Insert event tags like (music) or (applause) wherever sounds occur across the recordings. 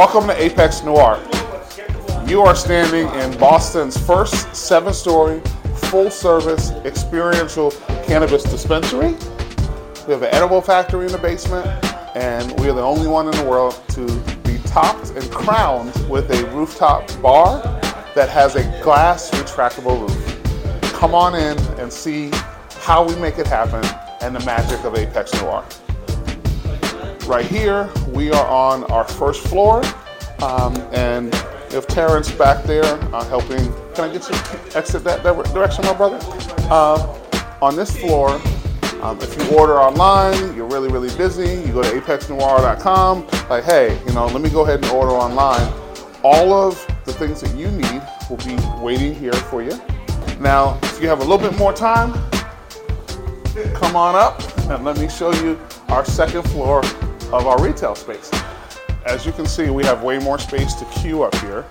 Welcome to Apex Noire. You are standing in Boston's first seven story, full service, experiential cannabis dispensary. We have an edible factory in the basement, and we are the only one in the world to be topped and crowned with a rooftop bar that has a glass retractable roof. Come on in and see how we make it happen and the magic of Apex Noire. Right here, we are on our first floor, um, and if Terrence back there uh, helping, can I get you exit that, that direction, my brother? Uh, on this floor, um, if you order online, you're really, really busy, you go to apexnoire.com, like, hey, you know, let me go ahead and order online. All of the things that you need will be waiting here for you. Now, if you have a little bit more time, come on up and let me show you our second floor of our retail space. As you can see, we have way more space to queue up here.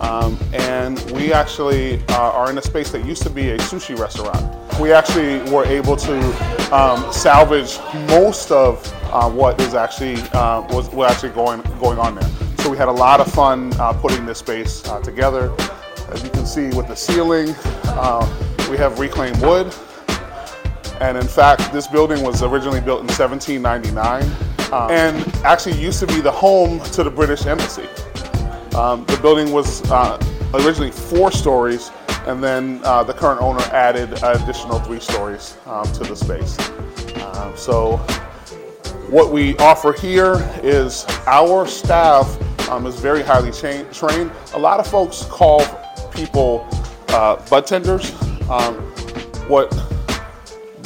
Um, and we actually uh, are in a space that used to be a sushi restaurant. We actually were able to um, salvage most of uh, what is actually uh, was, was, actually going going on there. So we had a lot of fun uh, putting this space uh, together. As you can see with the ceiling, uh, we have reclaimed wood. And in fact, this building was originally built in 1799 um, and actually used to be the home to the British Embassy. Um, the building was uh, originally four stories, and then uh, the current owner added additional three stories um, to the space. Um, so, what we offer here is our staff um, is very highly cha- trained. A lot of folks call people uh, bud tenders. Um, what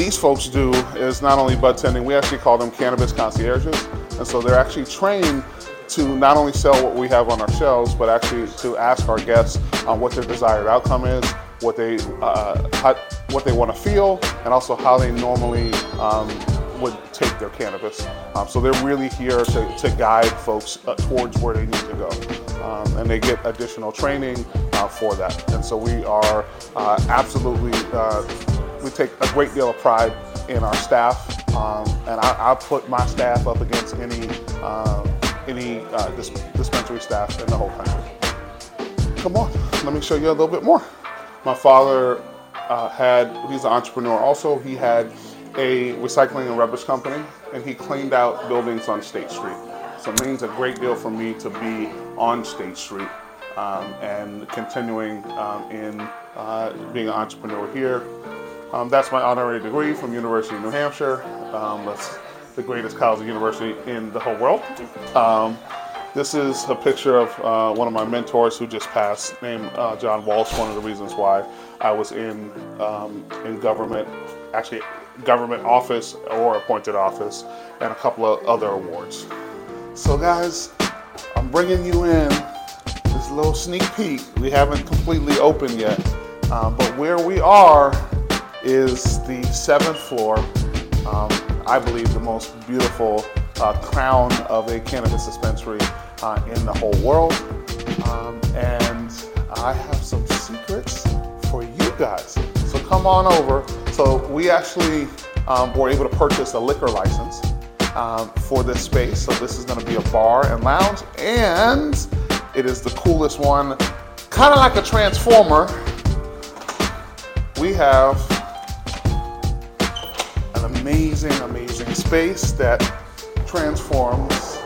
these folks do is not only bud tending, we actually call them cannabis concierges. And so they're actually trained to not only sell what we have on our shelves, but actually to ask our guests um, what their desired outcome is, what they uh, how, what they want to feel, and also how they normally um, would take their cannabis. Um, so they're really here to, to guide folks uh, towards where they need to go, um, and they get additional training uh, for that. And so we are uh, absolutely uh, we take a great deal of pride in our staff, um, and I, I, put my staff up against any uh, any uh, dispensary staff in the whole country. Come on, let me show you a little bit more. My father uh, had he's an entrepreneur. Also, he had a recycling and rubbish company, and he cleaned out buildings on State Street. So it means a great deal for me to be on State Street um, and continuing um, in uh, being an entrepreneur here um, that's my honorary degree from University of New Hampshire. Um, that's the greatest college university in the whole world. Um, this is a picture of uh, one of my mentors who just passed, named uh, John Walsh. One of the reasons why I was in um, in government, actually government office or appointed office, and a couple of other awards. So, guys, I'm bringing you in this little sneak peek. We haven't completely opened yet, um, but where we are is the seventh floor. Um, I believe the most beautiful uh, crown of a cannabis dispensary uh, in the whole world. Um, and I have some secrets for you guys. So come on over. So we actually um, were able to purchase a liquor license um, for this space. So this is going to be a bar and lounge, and it is the coolest one, kind of like a transformer. We have amazing, amazing space that transforms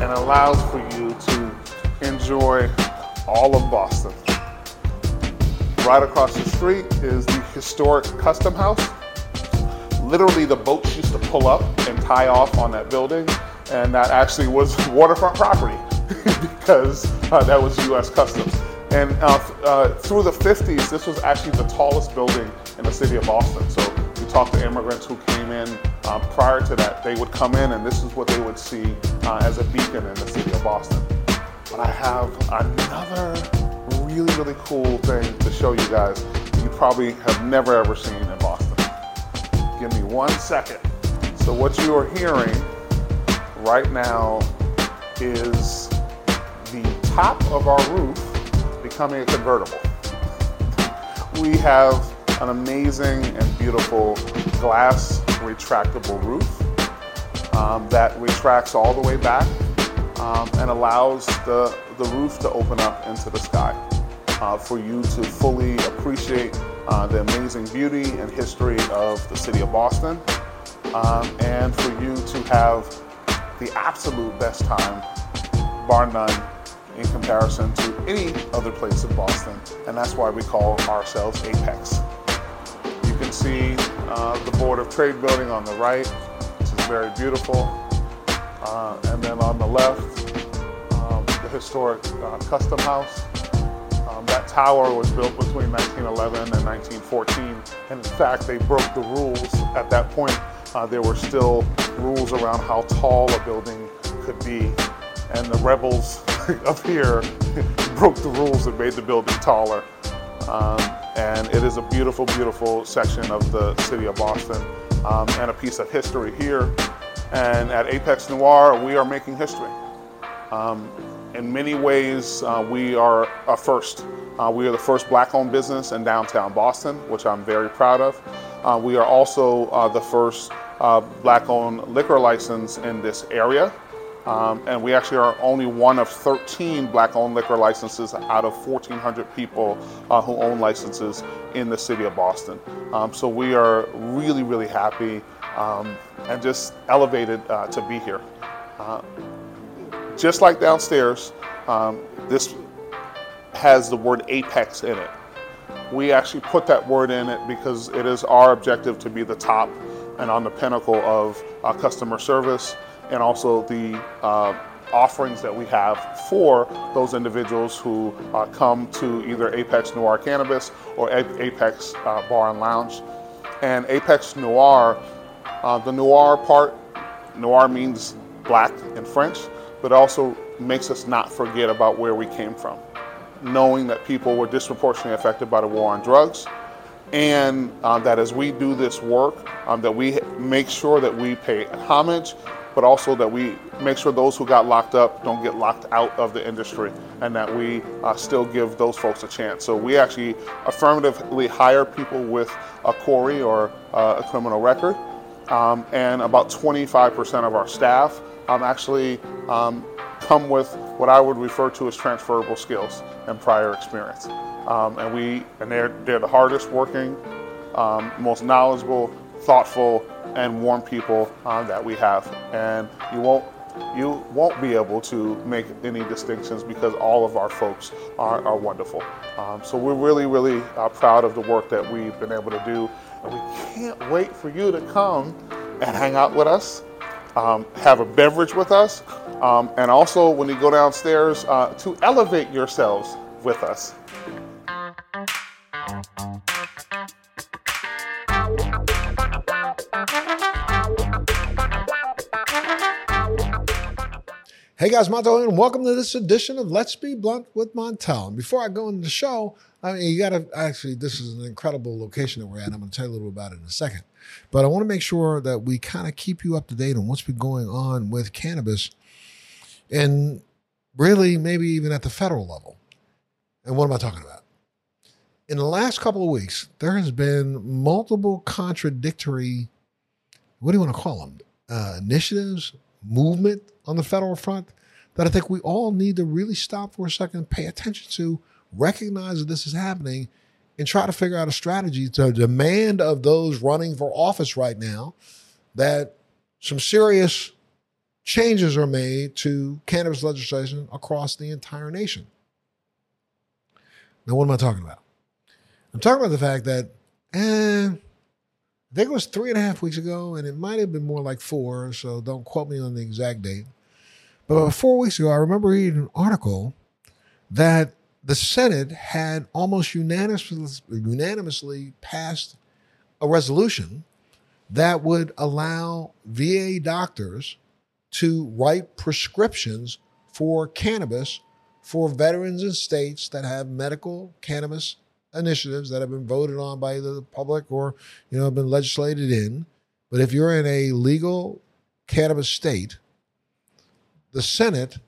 and allows for you to enjoy all of Boston. Right across the street is the historic Custom House. Literally, the boats used to pull up and tie off on that building, and that actually was (laughs) waterfront property (laughs) because uh, that was U.S. Customs. And uh, uh, through the 50s, this was actually the tallest building in the city of Boston. So we talked to immigrants who came in uh, prior to that. They would come in, and this is what they would see uh, as a beacon in the city of Boston. But I have another really, really cool thing to show you guys you probably have never ever seen in Boston. Give me one second. So what you are hearing right now is the top of our roof becoming a convertible. We have an amazing and beautiful glass retractable roof. um, that retracts all the way back um, and allows the, the roof to open up into the sky uh, for you to fully appreciate uh, the amazing beauty and history of the city of Boston um, and for you to have the absolute best time, bar none, in comparison to any other place in Boston. And that's why we call ourselves Apex. Can see uh, the Board of Trade building on the right, which is very beautiful. Uh, and then on the left, um, the historic uh, Custom House. Um, that tower was built between 1911 and 1914. And in fact, they broke the rules at that point uh, there were still rules around how tall a building could be, and the rebels (laughs) up here (laughs) broke the rules and made the building taller. Um, and it is a beautiful, beautiful section of the city of Boston um, and a piece of history here. And at Apex Noire, we are making history. Um, in many ways, uh, we are a first. Uh, we are the first black owned business in downtown Boston, which I'm very proud of. Uh, we are also uh, the first uh, black owned liquor license in this area. Um, and we actually are only one of 13 black owned liquor licenses out of 1,400 people uh, who own licenses in the city of Boston. Um, so we are really, really happy um, and just elevated uh, to be here. Uh, just like downstairs, um, this has the word apex in it. We actually put that word in it because it is our objective to be the top and on the pinnacle of uh, customer service and also the uh, offerings that we have for those individuals who uh, come to either Apex Noire Cannabis or Apex uh, Bar and Lounge. And Apex Noire, uh, the noir part, noir means black in French, but also makes us not forget about where we came from knowing that people were disproportionately affected by the war on drugs, and uh, that as we do this work, um, that we make sure that we pay homage, but also that we make sure those who got locked up don't get locked out of the industry, and that we uh, still give those folks a chance. So we actually affirmatively hire people with a CORI or uh, a criminal record, um, and about 25% of our staff um, actually um, come with what I would refer to as transferable skills and prior experience. Um, and we and they're they're the hardest working, um, most knowledgeable, thoughtful, and warm people uh, that we have. And you won't you won't be able to make any distinctions because all of our folks are, are wonderful. Um, so we're really, really uh, proud of the work that we've been able to do. And we can't wait for you to come and hang out with us, um, have a beverage with us, um, and also, when you go downstairs, uh, to elevate yourselves with us. Hey guys, Montel, and welcome to this edition of Let's Be Blunt with Montel. And before I go into the show, I mean, you got to actually, this is an incredible location that we're at. I'm going to tell you a little about it in a second. But I want to make sure that we kind of keep you up to date on what's been going on with cannabis and really maybe even at the federal level. And what am I talking about? In the last couple of weeks, there has been multiple contradictory, what do you want to call them? Uh, initiatives, movement on the federal front that I think we all need to really stop for a second, pay attention to, recognize that this is happening, and try to figure out a strategy to demand of those running for office right now that some serious changes are made to cannabis legislation across the entire nation. Now, what am I talking about? I'm talking about the fact that, eh, I think it was three and a half weeks ago, and it might have been more like four, so don't quote me on the exact date. But four weeks ago, I remember reading an article that the Senate had almost unanimously, unanimously passed a resolution that would allow VA doctors to write prescriptions for cannabis for veterans in states that have medical cannabis initiatives that have been voted on by the public or you know been legislated in. But if you're in a legal cannabis state, the Senate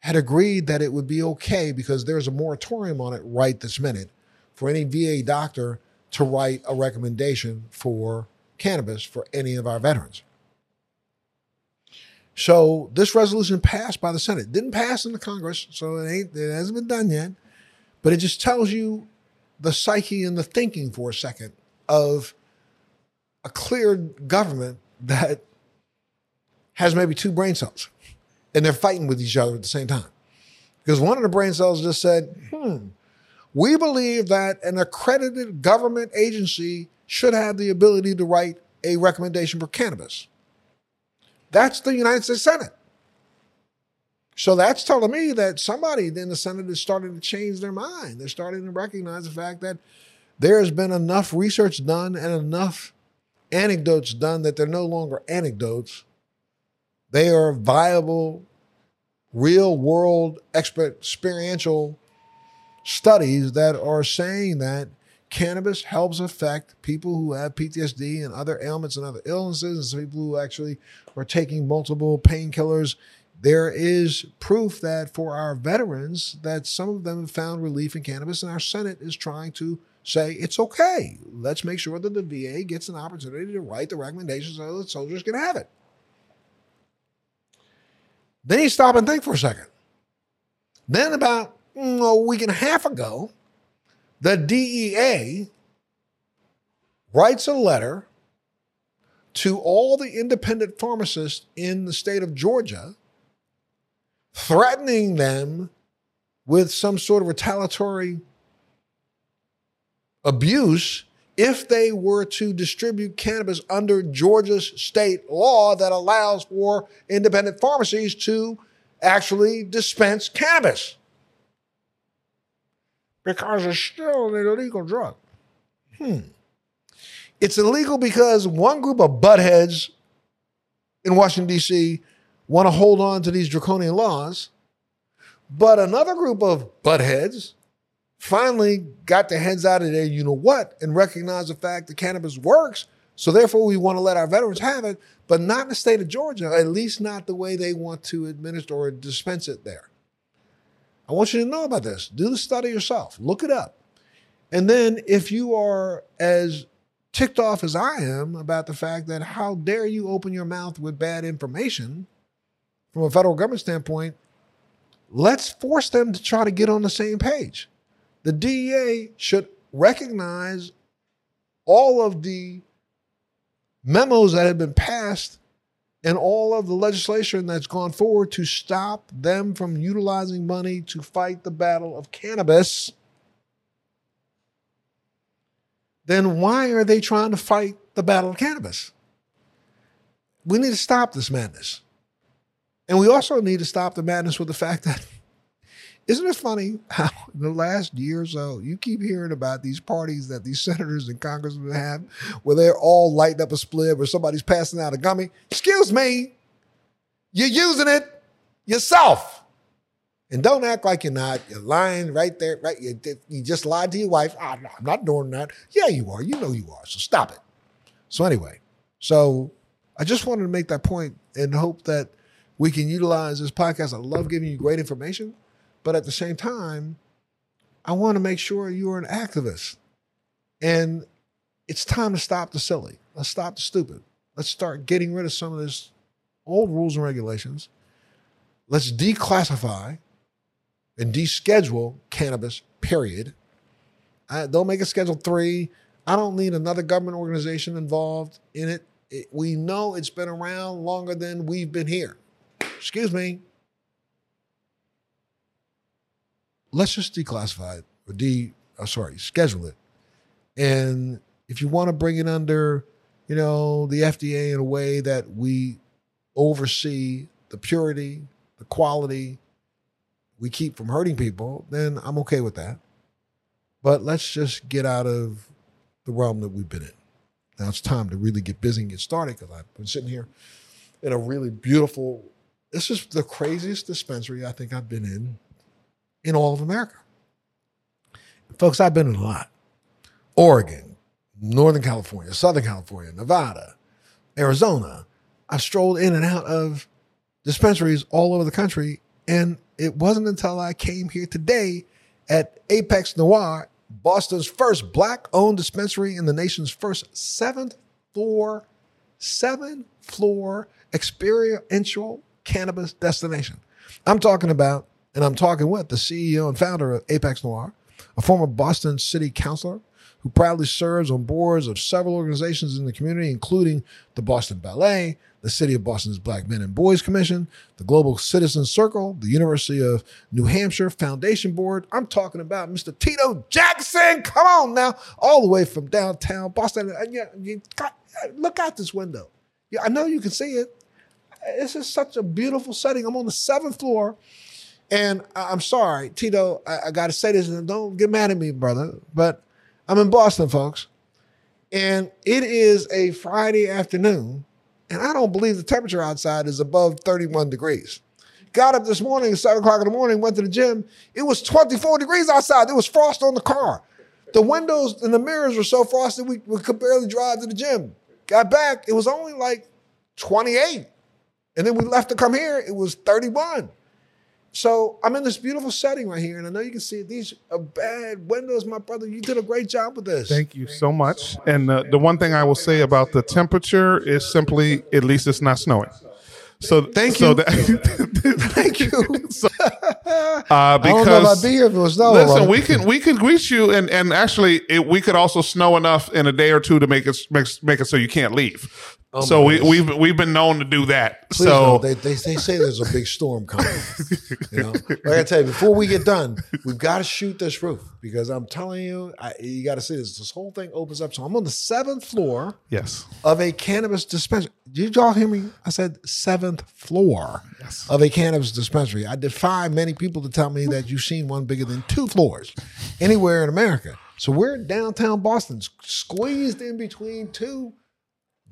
had agreed that it would be okay because there's a moratorium on it right this minute for any VA doctor to write a recommendation for cannabis for any of our veterans. So this resolution passed by the Senate. Didn't pass in the Congress, so it ain't it hasn't been done yet. But it just tells you the psyche and the thinking for a second of a clear government that has maybe two brain cells and they're fighting with each other at the same time. Because one of the brain cells just said, hmm, we believe that an accredited government agency should have the ability to write a recommendation for cannabis. That's the United States Senate. So that's telling me that somebody in the Senate is starting to change their mind. They're starting to recognize the fact that there has been enough research done and enough anecdotes done that they're no longer anecdotes. They are viable, real world experiential studies that are saying that cannabis helps affect people who have PTSD and other ailments and other illnesses, and some people who actually are taking multiple painkillers. There is proof that for our veterans, that some of them have found relief in cannabis, and our Senate is trying to say it's okay. Let's make sure that the VA gets an opportunity to write the recommendations so that soldiers can have it. Then you stop and think for a second. Then about mm, a week and a half ago, the DEA writes a letter to all the independent pharmacists in the state of Georgia, threatening them with some sort of retaliatory abuse if they were to distribute cannabis under Georgia's state law that allows for independent pharmacies to actually dispense cannabis because it's still an illegal drug. Hmm. It's illegal because one group of buttheads in Washington, D.C. want to hold on to these draconian laws, but another group of buttheads finally got their heads out of there, you know what, and recognized the fact that cannabis works. So therefore, we want to let our veterans have it, but not in the state of Georgia, at least not the way they want to administer or dispense it there. I want you to know about this. Do the study yourself. Look it up. And then if you are as ticked off as I am about the fact that how dare you open your mouth with bad information from a federal government standpoint, let's force them to try to get on the same page. The DEA should recognize all of the memos that have been passed and all of the legislation that's gone forward to stop them from utilizing money to fight the battle of cannabis, then why are they trying to fight the battle of cannabis? We need to stop this madness. And we also need to stop the madness with the fact that isn't it funny how (laughs) in the last year or so you keep hearing about these parties that these (laughs) senators and congressmen have where they're all lighting up a spliff where somebody's passing out a gummy? Excuse me, you're using it yourself. And don't act like you're not. You're lying right there. Right, you, you just lied to your wife. Oh, no, I'm not doing that. Yeah, you are. You know you are. So stop it. So anyway, so I just wanted to make that point and hope that we can utilize this podcast. I love giving you great information. But at the same time, I want to make sure you're an activist. And it's time to stop the silly. Let's stop the stupid. Let's start getting rid of some of this old rules and regulations. Let's declassify and deschedule cannabis, period. I, they'll make a Schedule 3. I don't need another government organization involved in it. it. We know it's been around longer than we've been here. Excuse me. Let's just declassify it or de oh, sorry schedule it. And if you want to bring it under you know the fda in a way that we oversee the purity the quality we keep from hurting people then i'm okay with that. But let's just get out of the realm that we've been in. Now it's time to really get busy and get started because i've been sitting here in a really beautiful this is the craziest dispensary i think i've been in in all of America. Folks, I've been in a lot Oregon, Northern California, Southern California, Nevada, Arizona. I strolled in and out of dispensaries all over the country. And it wasn't until I came here today at Apex Noire, Boston's first black owned dispensary in the nation's first seventh floor, seven floor experiential cannabis destination. I'm talking about, and I'm talking with the CEO and founder of Apex Noire, a former Boston City Councilor who proudly serves on boards of several organizations in the community, including the Boston Ballet, the City of Boston's Black Men and Boys Commission, the Global Citizen Circle, the University of New Hampshire Foundation Board. I'm talking about Mr. Tito Jackson. Come on now, all the way from downtown Boston. Look out this window. I know you can see it. This is such a beautiful setting. I'm on the seventh floor. And I'm sorry, Tito, I, I got to say this, and don't get mad at me, brother, but I'm in Boston, folks. And it is a Friday afternoon, and I don't believe the temperature outside is above 31 degrees. Got up this morning, seven o'clock in the morning, went to the gym. It was 24 degrees outside. There was frost on the car. The windows and the mirrors were so frosted we, we could barely drive to the gym. Got back, it was only like 28. And then we left to come here, it was 31. So I'm in this beautiful setting right here, and I know you can see. These are bad windows, my brother. You did a great job with this. Thank you so much. And uh, the one thing I will say about the temperature is simply, at least it's not snowing. So Thank so you. That, (laughs) Thank you. so, (laughs) uh, I don't know if because I'd be here if it was snow. listen, we can we can greet you, and and actually, it, we could also snow enough in a day or two to make it make, make it so you can't leave. Oh so we goodness. we've we've been known to do that. Please so don't. they, they they say there's a big storm coming. You know, like I tell you, before we get done, we've got to shoot this roof because I'm telling you, I, you got to see this. This whole thing opens up. So I'm on the seventh floor yes, of a cannabis dispensary. Did y'all hear me? I said seventh floor Yes. of a cannabis dispensary. I defy many people to tell me that you've seen one bigger than two floors anywhere in America. So we're in downtown Boston, squeezed in between two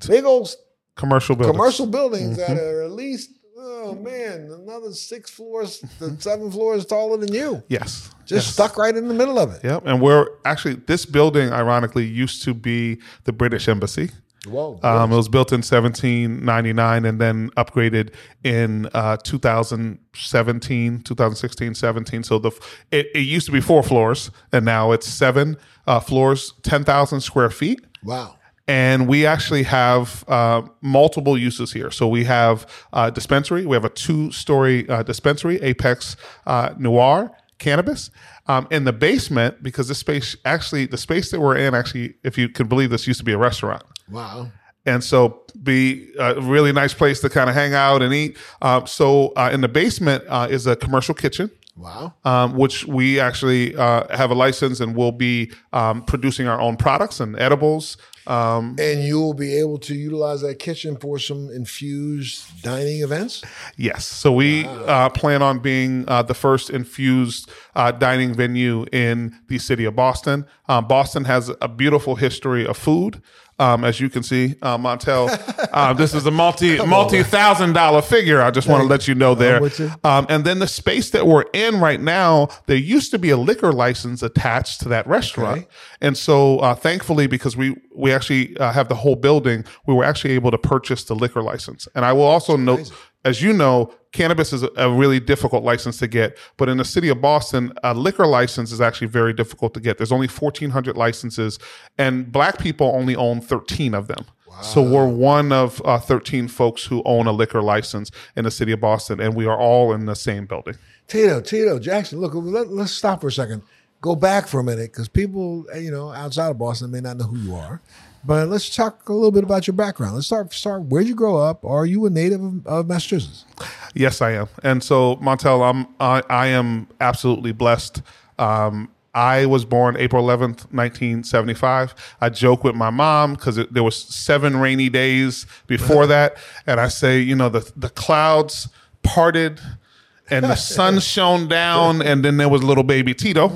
big old commercial buildings. commercial buildings that are at least oh man another six floors the seven floors taller than you Yes, just yes. stuck right in the middle of it Yep, and we're actually this building, ironically, used to be the British Embassy. whoa Um, it was built in 1799 and then upgraded in uh, 2017, 2016, 17. So the it, it used to be four floors, and now it's seven uh, floors, 10,000 square feet. wow And we actually have uh, multiple uses here. So we have uh, dispensary. We have a two-story uh, dispensary, Apex uh, Noire Cannabis. Um, in the basement, because this space actually, the space that we're in, actually, if you can believe this, used to be a restaurant wow and so be a really nice place to kind of hang out and eat. Um, so uh, in the basement uh, is a commercial kitchen. wow Um, which we actually uh, have a license and will be um, producing our own products and edibles. Um, and you will be able to utilize that kitchen for some infused dining events yes, so we uh, plan on being uh, the first infused uh, dining venue in the city of Boston. Um, Boston has a beautiful history of food. Um, as you can see, uh, Montel, (laughs) uh, this is a multi multi thousand dollar figure. I just want to let you know there. you. Um, and then the space that we're in right now, there used to be a liquor license attached to that restaurant, Okay. and so uh, thankfully, because we we actually uh, have the whole building, we were actually able to purchase the liquor license. And I will also note, as you know, cannabis is a, really difficult license to get. But in the city of Boston, a liquor license is actually very difficult to get. There's only 1,400 licenses, and black people only own 13 of them. So we're one of uh, 13 folks who own a liquor license in the city of Boston, and we are all in the same building. tito tito jackson look let, let's stop for a second go back for a minute because people you know outside of boston may not know who you are but let's talk a little bit about your background let's start start where'd you grow up are you a native of, of massachusetts Yes, I am. And so, Montel, I'm I, I am absolutely blessed. Um, I was born April 11th, 1975. I joke with my mom because there was seven rainy days before (laughs) that, and I say, you know, the the clouds parted. And the sun (laughs) shone down, and then there was little baby Tito.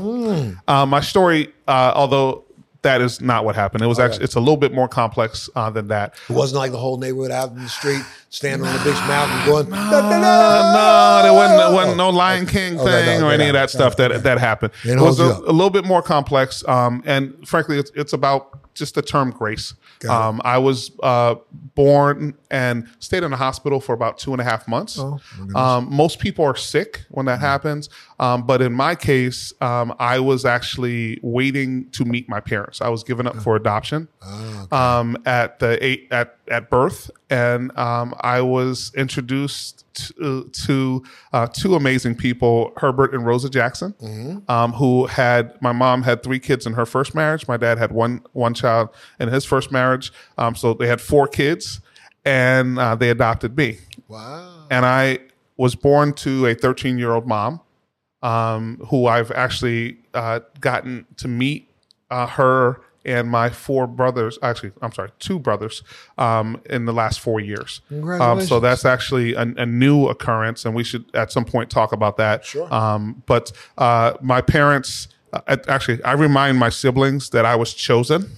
Uh, my story, uh, although that is not what happened, it was actually it's a little bit more complex uh, than that. It wasn't like the whole neighborhood out in the street, standing on the big mountain, going. No, there wasn't, there wasn't no Lion King Oh, thing that- or any of that- stuff that that happened. It It was a, a little bit more complex, um, and frankly, it's, it's about just the term grace. Um, I was uh, born and stayed in the hospital for about two and a half months. Oh, um, most people are sick when that happens. Um, but in my case, um, I was actually waiting to meet my parents. I was given up for adoption Oh, okay. um, at the eight at at birth, and um, I was introduced to, to uh, two amazing people, Herbert and Rosa Jackson, Mm-hmm. um, who had my mom had three kids in her first marriage. My dad had one one child in his first marriage, um, so they had four kids, and uh, they adopted me wow. and I was born to a 13 year old mom um, who I've actually uh, gotten to meet uh, her and my four brothers. Actually, I'm sorry, two brothers um, in the last four years. Um, so that's actually a, a new occurrence, and we should at some point talk about that. Sure. Um, but uh, my parents, uh, actually, I remind my siblings that I was chosen.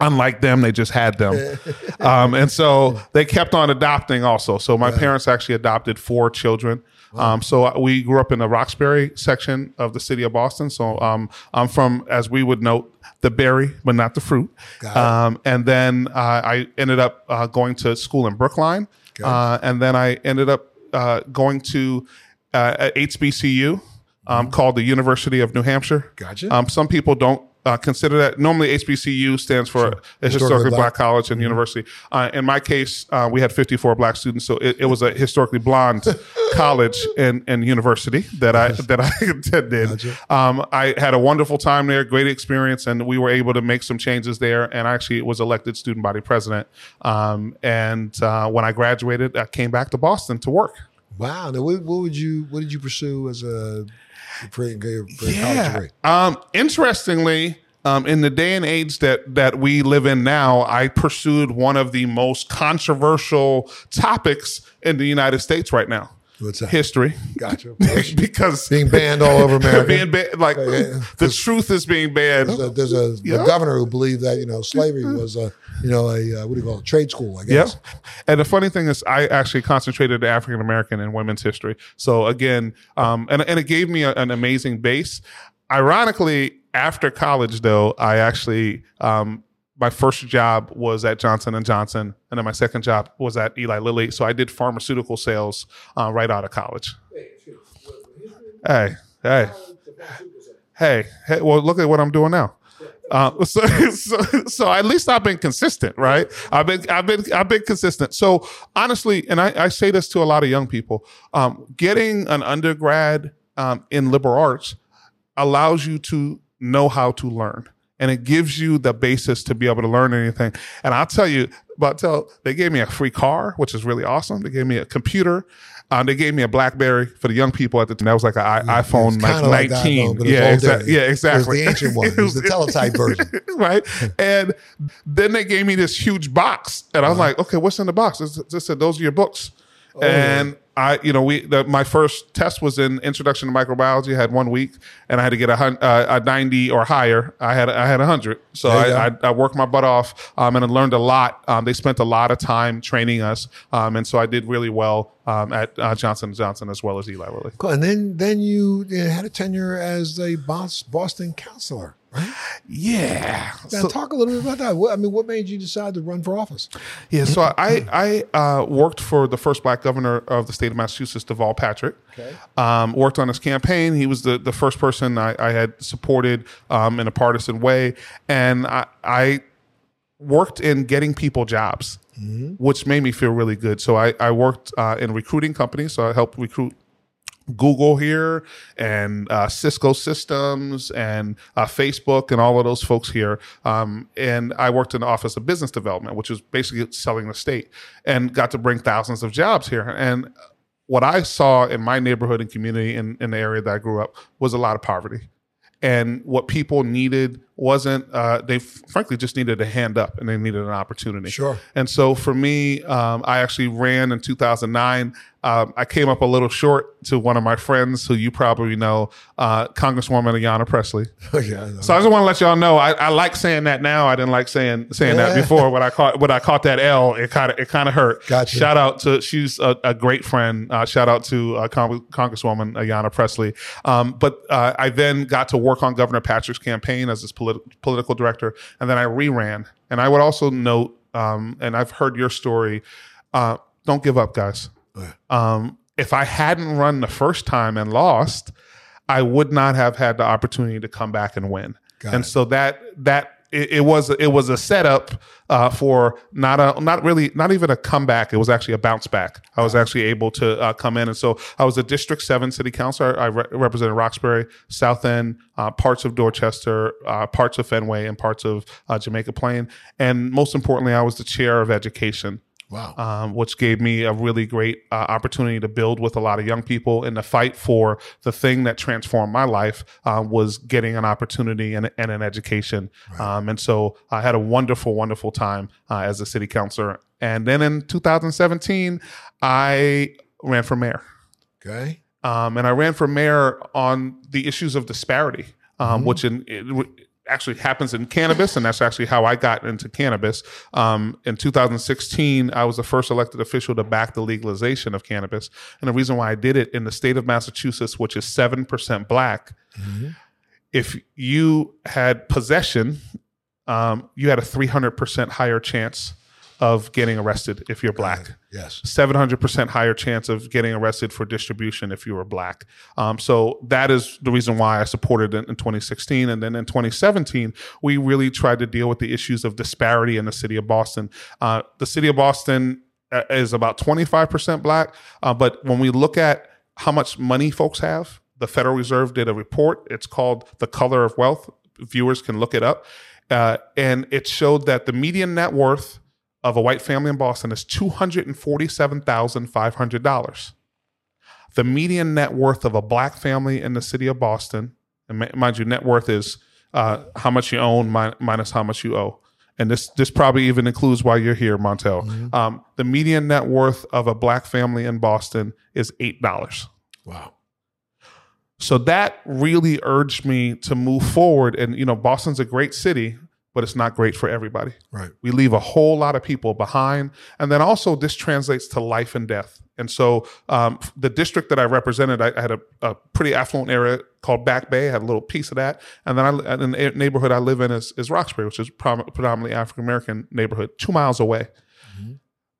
Unlike them, they just had them. (laughs) um, and so they kept on adopting also. So my parents actually adopted four children. Um, so we grew up in the Roxbury section of the city of Boston. So um, I'm from, as we would note, the berry, but not the fruit. Um, and then uh, I ended up uh, going to school in Brookline. Uh, and then I ended up uh, going to uh, HBCU um, called the University of New Hampshire. Mm-hmm. Gotcha. Um, some people don't uh, consider that. Normally, HBCU stands for a historically, black, black. college and university. Uh, in my case, uh, we had 54 black students, so it, it was a historically blonde (laughs) college and, and university that I that I (laughs) attended. Um, I had a wonderful time there, great experience, and we were able to make some changes there. And I actually was elected student body president. Um, and uh, when I graduated, I came back to Boston to work. Wow. Now, what, what would you what did you pursue as a for, for a college degree? Um, interestingly, um, in the day and age that that we live in now, I pursued one of the most controversial topics in the United States right now: What's that? history. Gotcha. (laughs) because Being banned all over (laughs) America. being ba- like yeah. (laughs) the truth is being banned. There's a, there's a, Yeah. a governor who believed that you know slavery was a you know a uh, what do you call it trade school I Yep. guess. And the funny thing is, I actually concentrated African American and women's history. So again, um, and and it gave me a, an amazing base. Ironically, after college, though, I actually um, my first job was at Johnson and Johnson, and then my second job was at Eli Lilly. So I did pharmaceutical sales uh, right out of college. Hey, hey, hey, hey! Well, look at what I'm doing now. Uh, (laughs) so, so, so at least I've been consistent, right? I've been, I've been, I've been consistent. So honestly, and I, I say this to a lot of young people, um, getting an undergrad um, in liberal arts allows you to know how to learn. And it gives you the basis to be able to learn anything. And I'll tell you, but tell they gave me a free car, which is really awesome. They gave me a computer. Um, they gave me a BlackBerry for the young people at the time. That was like an I- iPhone like kinda like that, 19. though, yeah, exa- yeah, It was exactly. the ancient one. It was the teletype (laughs) version. right? (laughs) And then they gave me this huge box, and I was like, "Okay, what's in the box?" It just said, "Those are your books." and I, you know, we the, my first test was in Introduction to Microbiology. I had one week, and I had to get a, hun- uh, a ninety or higher. I had I had a hundred, so I, I. I worked my butt off, um, and I learned a lot. Um, they spent a lot of time training us, um, and so I did really well um, at uh, Johnson Johnson as well as Eli Lilly. Cool. And then then you had a tenure as a Bos- Boston counselor. Right? Yeah. Now So- talk a little bit about that. What, I mean, what made you decide to run for office? Yeah, so I I uh, worked for the first black governor of the state of Massachusetts, Deval Patrick. Okay. Um, worked on his campaign. He was the, the first person I, I had supported um, in a partisan way, and I, I worked in getting people jobs, which made me feel really good. So I, I worked uh, in recruiting companies. So I helped recruit Google here and uh, Cisco Systems and uh, Facebook and all of those folks here. Um, and I worked in the Office of Business Development, which was basically selling the state, and got to bring thousands of jobs here. And what I saw in my neighborhood and community in, in the area that I grew up was a lot of poverty. And what people needed wasn't, uh, they frankly just needed a hand up and they needed an opportunity. Sure. And so for me, um, I actually ran in 2009. Um, I came up a little short to one of my friends who you probably know, uh, Congresswoman Ayanna Pressley. (laughs) Okay. I. So I just want to let y'all know I, I like saying that now. I didn't like saying saying that before. When I (laughs) caught when I caught that L, it kind of it kind of hurt. Gotcha. Shout out to she's a, a great friend. Uh, shout out to uh, Cong- Congresswoman Ayanna Pressley. Um, but uh, I then got to work on Governor Patrick's campaign as his polit- political director, and then I reran. And I would also note, um, and I've heard your story. Uh, don't give up, guys. Um, if I hadn't run the first time and lost, I would not have had the opportunity to come back and win. Got and it. so that that it, it was it was a setup uh, for not a not really not even a comeback. It was actually a bounce back. I was actually able to uh, come in, and so I was a District Seven City Councilor. I re- represented Roxbury, South End, uh, parts of Dorchester, uh, parts of Fenway, and parts of uh, Jamaica Plain. And most importantly, I was the chair of education wow. um, which gave me a really great uh, opportunity to build with a lot of young people and the fight for the thing that transformed my life uh, was getting an opportunity and, and an education. Um, and so I had a wonderful, wonderful time uh, as a city councilor. And then in 2017, I ran for mayor. okay. Um, and I ran for mayor on the issues of disparity, um, which in, it, actually happens in cannabis, and that's actually how I got into cannabis. Um, in 2016, I was the first elected official to back the legalization of cannabis, and the reason why I did it in the state of Massachusetts, which is seven percent black, if you had possession, um, you had a 300% higher chance of getting arrested if you're black. Yes. 700% higher chance of getting arrested for distribution if you were black. Um, so that is the reason why I supported it in 2016. And then in 2017, we really tried to deal with the issues of disparity in the city of Boston. Uh, the city of Boston uh, is about 25% black. Uh, but when we look at how much money folks have, the Federal Reserve did a report. It's called The Color of Wealth. Viewers can look it up. Uh, and it showed that the median net worth of a white family in Boston is $247,500. The median net worth of a black family in the city of Boston, and mind you, net worth is uh, how much you own mi- minus how much you owe. And this this probably even includes why you're here, Montel. Um, the median net worth of a black family in Boston is eight dollars. Wow. So that really urged me to move forward. And you know, Boston's a great city, but it's not great for everybody. Right. We leave a whole lot of people behind. And then also, this translates to life and death. And so, um, the district that I represented, I, I had a, a pretty affluent area called Back Bay. I had a little piece of that. And then, I, and the neighborhood I live in is, is Roxbury, which is prom- predominantly African American neighborhood, two miles away.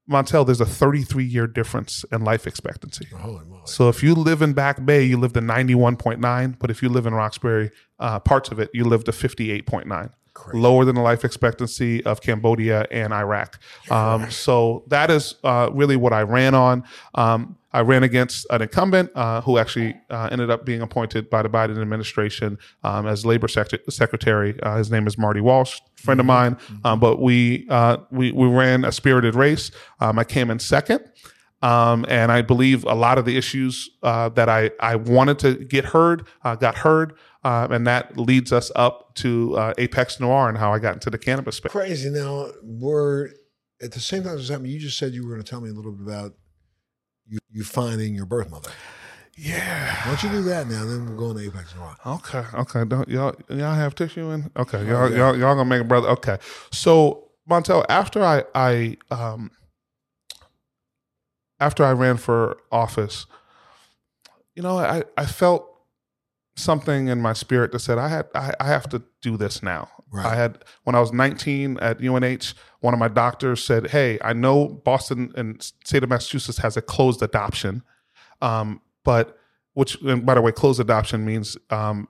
Montel, there's a 33 year difference in life expectancy. Holy moly. So if you live in Back Bay, you live to 91.9. But if you live in Roxbury, uh, parts of it, you live to 58.9. Crazy. Lower than the life expectancy of Cambodia and Iraq. Um, so that is uh, really what I ran on. Um, I ran against an incumbent uh, who actually uh, ended up being appointed by the Biden administration um, as labor sec- secretary. Uh, his name is Marty Walsh, friend of mine. Um, but we, uh, we we ran a spirited race. Um, I came in second. Um, and I believe a lot of the issues uh, that I, I wanted to get heard uh, got heard. Uh, and that leads us up to uh, Apex Noire and how I got into the cannabis space. Crazy. Now, we're at the same time as happening, you just said you were going to tell me a little bit about you, you finding your birth mother. Yeah. Why don't you do that now? Then we'll go into Apex Noire. Okay. Okay. Don't y'all y'all have tissue in? Okay. Y'all Oh, yeah. y'all y'all gonna make a brother. Okay. So Montel, after I I um after I ran for office, you know, I I felt something in my spirit that said I had I, I have to do this now. Right. I had when I was 19 at UNH, one of my doctors said, "Hey, I know Boston and state of Massachusetts has a closed adoption, um, but which and by the way, closed adoption means um,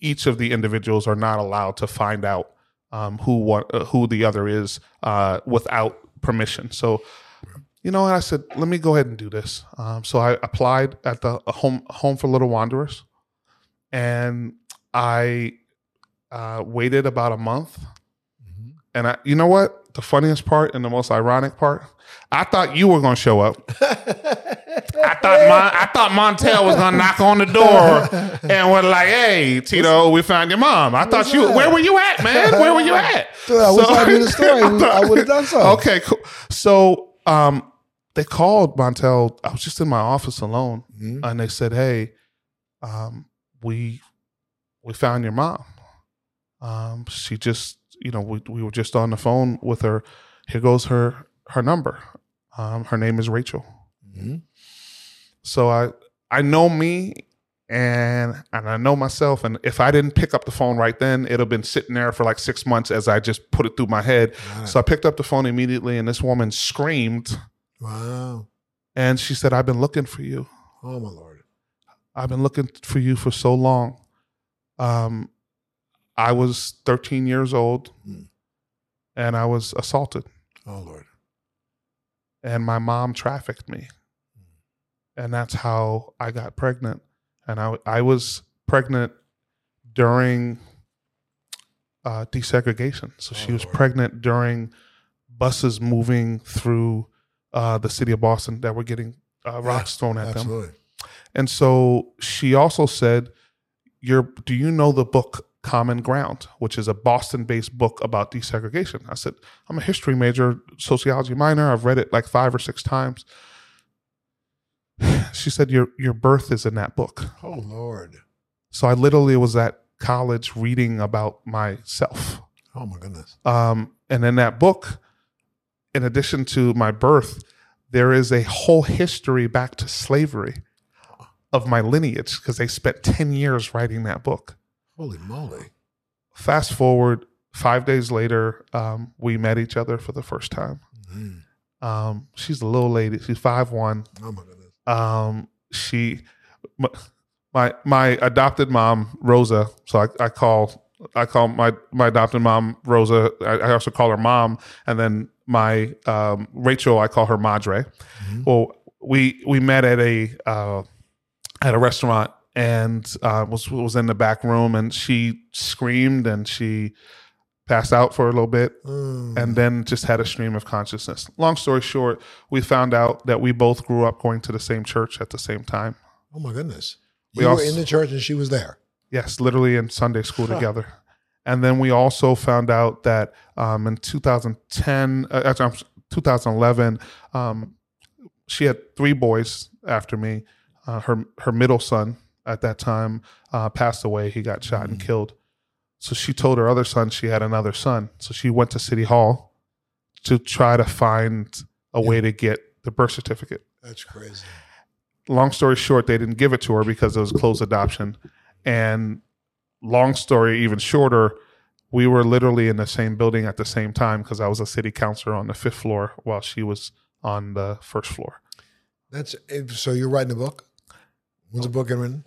each of the individuals are not allowed to find out um, who what uh, who the other is uh, without permission. So." You know, I said, let me go ahead and do this. Um, so I applied at the uh, home home for little wanderers, and I uh, waited about a month. Mhm. And I, you know what? The funniest part and the most ironic part, I thought you were going to show up. I thought Mon- I thought Montel was going to knock on the door and was like, "Hey, Tito, we found your mom." I thought you. that? Where were you at, man? Where were you (laughs) at? Dude, I wish I knew the story. (laughs) I thought- I would have done so. Okay, cool. So, um, they called Montel. I was just in my office alone, Mhm. and they said, "Hey, um, we we found your mom. Um, she just, you know, we we were just on the phone with her. Here goes her her number. Um, her name is Rachel. Mhm. So I I know me." And and I know myself, and if I didn't pick up the phone right then, it'd have been sitting there for like six months as I just put it through my head. It. So I picked up the phone immediately, and this woman screamed, Wow. and she said, "I've been looking for you. Oh, my Lord. I've been looking for you for so long. Um, I was 13 years old Hmm. and I was assaulted, Oh Lord. and my mom trafficked me. And that's how I got pregnant. And I, I was pregnant during uh, desegregation. So she Oh, was Lord. pregnant during buses moving through uh, the city of Boston that were getting uh, rocks thrown at them. And so she also said, "Your do you know the book Common Ground, which is a Boston-based book about desegregation?" I said, "I'm a history major, sociology minor. I've read it like 5 or 6 times." (sighs) She said, "Your your birth is in that book." Oh Lord. So I literally was at college reading about myself. Oh my goodness. Um, and in that book, in addition to my birth, there is a whole history back to slavery of my lineage because they spent 10 years writing that book. Holy moly. Fast forward five days later, um, we met each other for the first time. Mhm. Um, she's a little lady, she's five one. Oh my goodness. Um, she, my, my my adopted mom Rosa. So I, I call I call my my adopted mom Rosa. I, I also call her mom, and then my um, Rachel. I call her Madre. Mhm. Well, we we met at a uh, at a restaurant and uh, was was in the back room, and she screamed and she passed out for a little bit Mm. and then just had a stream of consciousness. Long story short, we found out that we both grew up going to the same church at the same time. oh my goodness. We You were also- in the church and she was there. Yes, literally in Sunday school Huh. together. And then we also found out that um, in 2010, uh, actually, 2011, um, she had three boys after me. Uh, her her middle son at that time uh, passed away. He got shot and Mm. killed. So she told her other son she had another son. So she went to City Hall to try to find a way to get the birth certificate That's crazy. long story short, they didn't give it to her because it was closed adoption. And long story even shorter, we were literally in the same building at the same time because I was a city councilor on the fifth floor while she was on the first floor. That's so you're writing a book. When's the book getting (laughs) written?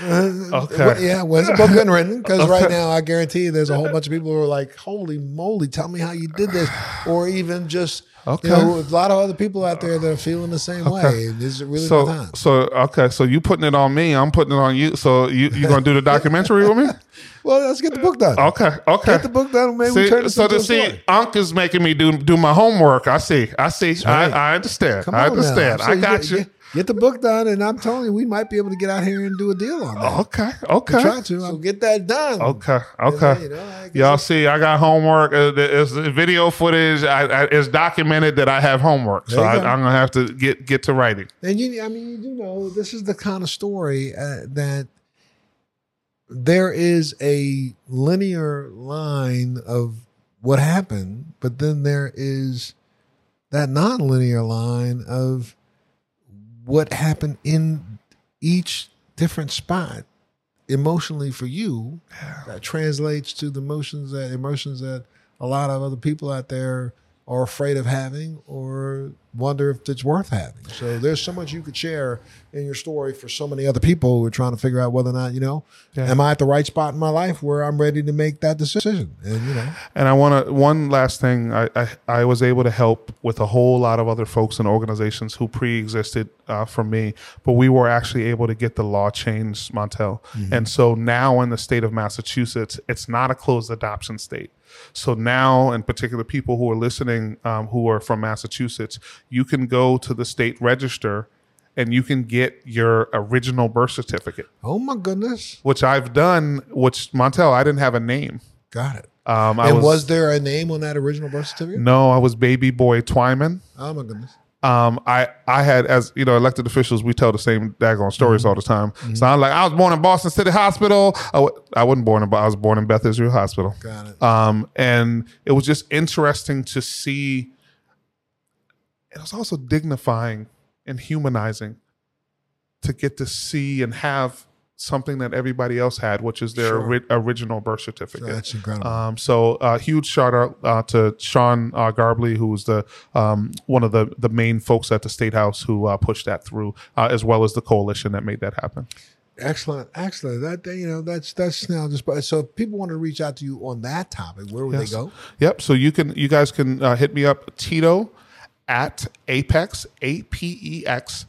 Okay. Yeah, when's the book getting written? Because right now, I guarantee you, there's a whole bunch of people who are like, "Holy moly, tell me how you did this," or even just Okay. you know, a lot of other people out there that are feeling the same Okay. way. This is really so time. so okay, so you putting it on me, I'm putting it on you. So you you gonna do the documentary with me? (laughs) Well, let's get the book done. Okay, okay. Get the book done. Maybe we See, turn this so to see, story. Unc is making me do do my homework. I see, I see, right. I, I understand, Come I understand. So I got get, you. Get, get the book done, and I'm telling you, we might be able to get out here and do a deal on that. Okay, okay. Try to. I'll get that done. Okay. Okay. then, You know, Y'all see, I got homework. Uh, It's video footage. I, I, it's documented that I have homework, so There you I, go. I'm gonna have to get get to writing. And you, I mean, you do know this is the kind of story uh, that there is a linear line of what happened, but then there is that non-linear line of what happened in each different spot emotionally for you that translates to the emotions that emotions that a lot of other people out there are afraid of having or wonder if it's worth having. So there's so much you could share in your story for so many other people who are trying to figure out whether or not, you know, Yeah. am I at the right spot in my life where I'm ready to make that decision? And you know, And I want to one last thing. I, I I was able to help with a whole lot of other folks and organizations who pre-existed uh, from me, but we were actually able to get the law changed, Montel. And so now in the state of Massachusetts, it's not a closed adoption state. So now, in particular, people who are listening um, who are from Massachusetts, you can go to the state register and you can get your original birth certificate, oh my goodness, which I've done. Which Montel, I didn't have a name. got it. Um, I and was, there a name on that original birth certificate? no, I was baby boy Twyman. Oh my goodness. Um, I I had as you know elected officials, we tell the same daggone stories all the time. So I'm like, I was born in Boston City Hospital. I w- I wasn't born in, but I was born in Beth Israel Hospital. Got it. Um, and it was just interesting to see. It was also dignifying and humanizing to get to see and have something that everybody else had, which is their Sure. ori- original birth certificate. That's incredible. Um, so uh, huge shout out uh, to Sean uh, Garballey, who was the um, one of the the main folks at the State House who uh, pushed that through, uh, as well as the coalition that made that happen. excellent, excellent. That that, you know, that's that's now just. So if people want to reach out to you on that topic, where would Yes. they go? Yep. So you can you guys can uh, hit me up Tito at Apex A P E X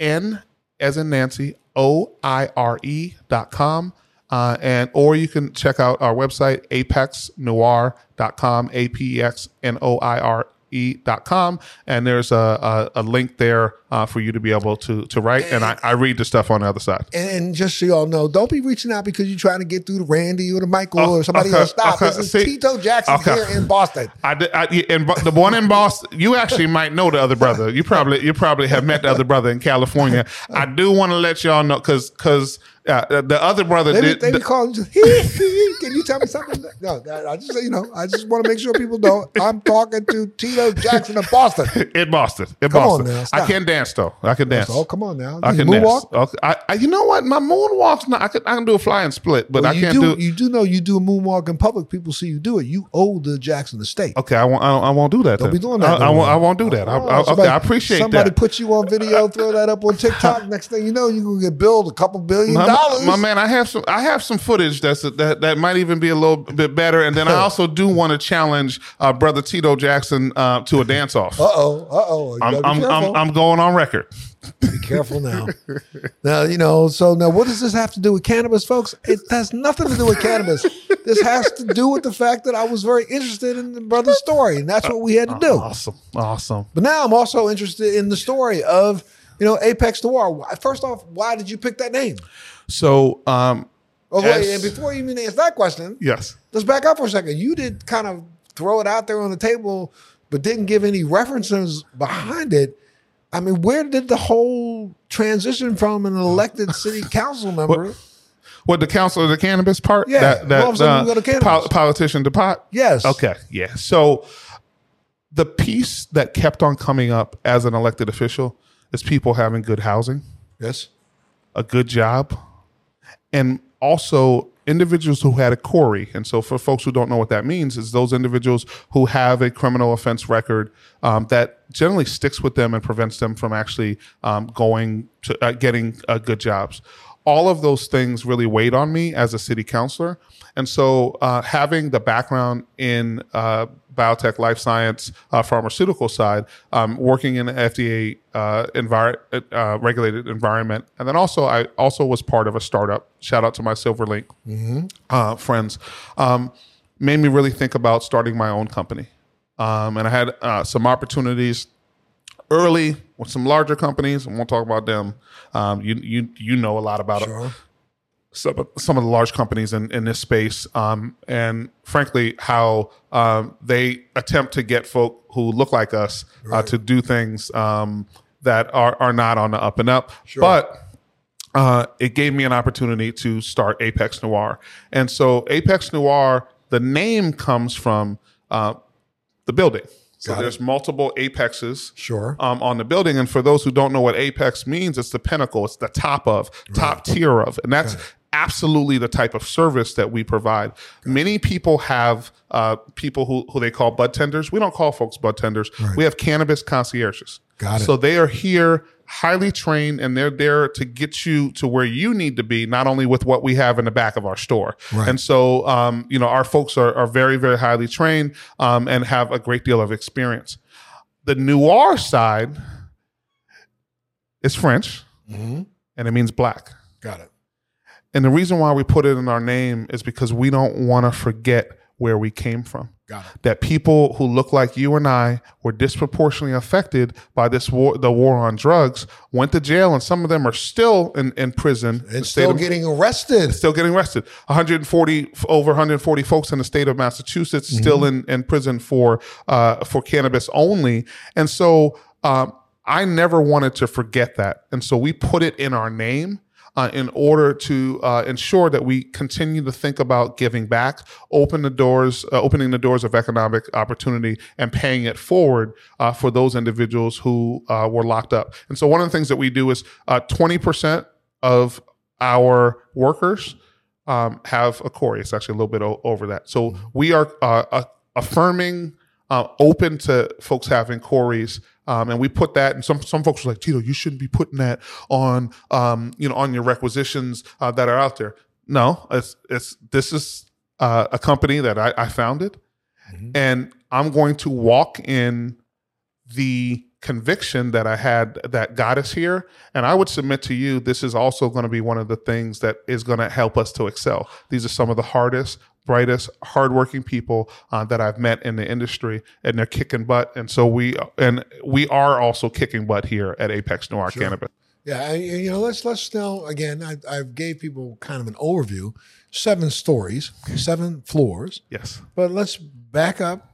N as in Nancy O I R E dot com. Uh, and or you can check out our website apexnoire.com a p e x n o i r e dot com and there's a, a, a link there uh, for you to be able to to write and I, I read the stuff on the other side And, and just so y'all know, don't be reaching out because you're trying to get through to Randy or to Michael Oh, or somebody okay, else. Stop. okay, This is see- Tito Jackson okay. here in Boston. I, I and the one in Boston. You actually might know the other brother. You probably you probably have met the other brother in California. I do want to let y'all know because because uh, the other brother They did. they be the- calling just, (laughs) can you tell me something? No, I just you know, I just want to make sure people know I'm talking to Tito Jackson of Boston. (laughs) in Boston, in Come on Boston. now, I can dance though. I can dance. Oh, come on now. I can moonwalk? dance. Okay. I, I, you know what? My moonwalk's not. I can, I can do a flying split, but Well, I you can't do, do. You do know you do a moonwalk in public. People see you do it. You owe the Jackson estate. okay, I won't. I, I won't do that. Don't then. be doing that. I, I won't. I won't do that. I, Oh, I, okay, somebody- I appreciate somebody that. Somebody put you on video, throw that up on TikTok. Next thing you know, you're gonna get billed a couple billion (laughs) My, dollars. my man, I have some. I have some footage that's that that might even be a little bit better. And then I (laughs) also do want to challenge uh, brother Tito Jackson uh, to a dance off. Uh oh, uh oh. I'm, I'm. I'm, I'm going on record. Be careful now. now, you know, so now what does this have to do with cannabis, folks? It has nothing to do with cannabis. This has to do with the fact that I was very interested in the brother's story, and that's what we had to do. Awesome, awesome. But now I'm also interested in the story of, you know, Apex Noire. First off, why did you pick that name? So, um, Oh, wait, Yes. and before you even answer that question, yes, let's back up for a second. You did kind of throw it out there on the table, but didn't give any references behind it. I mean, where did the whole transition from an elected (laughs) city council member? what the council of the cannabis part? Yeah, that, that all of a sudden we go to cannabis. pol- politician to pot. Yes. Okay, yeah. So, the piece that kept on coming up as an elected official is people having good housing. Yes. a good job, and also individuals who had a CORI. And so, for folks who don't know what that means, is those individuals who have a criminal offense record um, that generally sticks with them and prevents them from actually um, going to uh, getting uh, good jobs. All of those things really weighed on me as a city councilor. And so, uh, having the background in uh, biotech, life science, uh, pharmaceutical side, um, working in the FDA uh, envir- uh, regulated environment, and then also I also was part of a startup. Shout out to my Silverlink uh, friends. Um, made me really think about starting my own company, um, and I had uh, some opportunities early with some larger companies. I won't talk about them. Um, you you you know a lot about it Sure. Some of, some of the large companies in, in this space, um, and frankly, how um, they attempt to get folk who look like us uh, to do things um, that are are not on the up and up. But uh, it gave me an opportunity to start Apex Noire, and so Apex Noire, the name comes from uh, the building. So Got it. there's multiple apexes Sure. um, on the building. And for those who don't know what apex means, it's the pinnacle, it's the top of, top tier of. And that's absolutely the type of service that we provide. Many people have uh, people who, who they call bud tenders. We don't call folks bud tenders. We have cannabis concierges. Got it. So they are here highly trained and they're there to get you to where you need to be, not only with what we have in the back of our store. Right. And so, um, you know, our folks are, are very, very highly trained um, and have a great deal of experience. The noir side is French Mhm. and it means black. Got it. And the reason why we put it in our name is because we don't want to forget where we came from. That people who look like you and I were disproportionately affected by this war, the war on drugs, went to jail, and some of them are still in, in prison. And still of- getting arrested. still getting arrested. 140 over 140 folks in the state of Massachusetts still in, in prison for uh, for cannabis only. And so um, I never wanted to forget that, and so we put it in our name. Uh, in order to uh, ensure that we continue to think about giving back, open the doors, uh, opening the doors of economic opportunity, and paying it forward uh, for those individuals who uh, were locked up. And so, one of the things that we do is uh, twenty percent of our workers um, have a CORI. It's actually a little bit o- over that. So we are affirming, uh, open to folks having CORIs. Um, and we put that, and some some folks were like, Tito, you shouldn't be putting that on, um, you know, on your requisitions uh, that are out there. No, it's it's this is uh, a company that I, I founded, and I'm going to walk in the conviction that I had that got us here. And I would submit to you, this is also going to be one of the things that is going to help us to excel. These are some of the hardest, brightest, hardworking people uh, that I've met in the industry, and they're kicking butt. And so we and we are also kicking butt here at Apex Noire Cannabis. Yeah, I, you know, let's let's now again. I I gave people kind of an overview, seven stories, seven floors, Yes. but let's back up.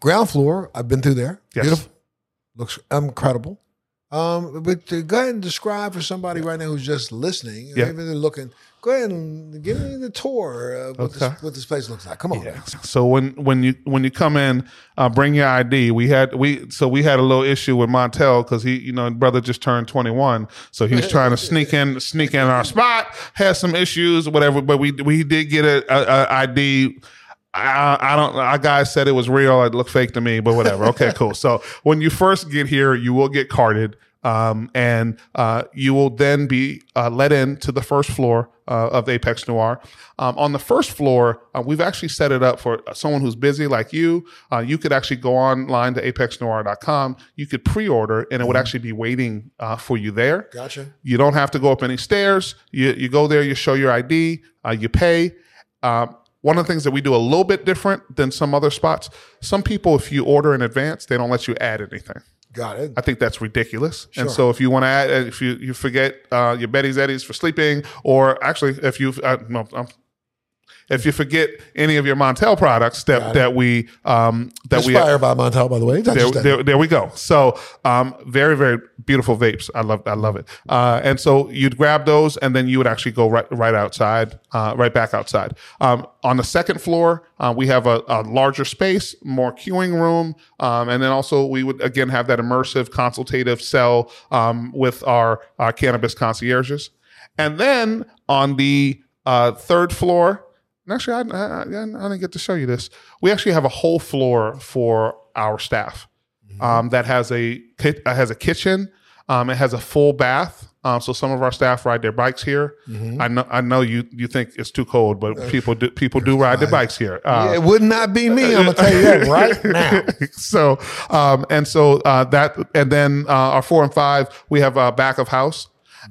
Ground floor, I've been through there. Yes. Beautiful, looks incredible. Um, but to go ahead and describe for somebody right now who's just listening, Yeah. maybe they're looking. Go ahead and give me the tour of what, Okay. this, what this place looks like. Come on, man. So when when you when you come in, uh, bring your ID. We had we so we had a little issue with Montel because he you know brother just turned twenty one, so he was trying to sneak in sneak in our spot. Had some issues, whatever. But we we did get a, a, a ID. I, I don't. Our guy said it was real. It looked fake to me, but whatever. Okay, cool. So when you first get here, you will get carded, um, and uh, you will then be uh, let in to the first floor uh, of Apex Noire. Um, on the first floor, uh, we've actually set it up for someone who's busy like you. Uh, you could actually go online to apexnoire.com. You could pre-order, and it would actually be waiting uh, for you there. Gotcha. You don't have to go up any stairs. You you go there, you show your ID, uh, you pay. Um, one of the things that we do a little bit different than some other spots. Some people, if you order in advance, they don't let you add anything. Got it. I think that's ridiculous. Sure. And so if you want to add, if you you forget uh, your Betty's Eddies for sleeping, or actually if you uh, no, um, if you forget any of your Montel products that that we um, that we Inspired by Montel, by the way. There, there, there we go. So, um, very, very beautiful vapes. I love, I love it. Uh, and so you'd grab those, and then you would actually go right, right outside, uh, right back outside. Um, on the second floor, uh, we have a, a larger space, more queuing room, um, and then also we would again have that immersive consultative cell um, with our, our cannabis concierges. And then on the uh, third floor, actually, I, I, I didn't get to show you this. We actually have a whole floor for our staff um, that has a uh, has a kitchen. Um, it has a full bath. Um, so some of our staff ride their bikes here. I know I know you you think it's too cold, but people do, people do ride their bikes here. Uh, it would not be me. I'm gonna tell you that right (laughs) now. so um, and so uh, that and then uh, our four and five we have a back of house,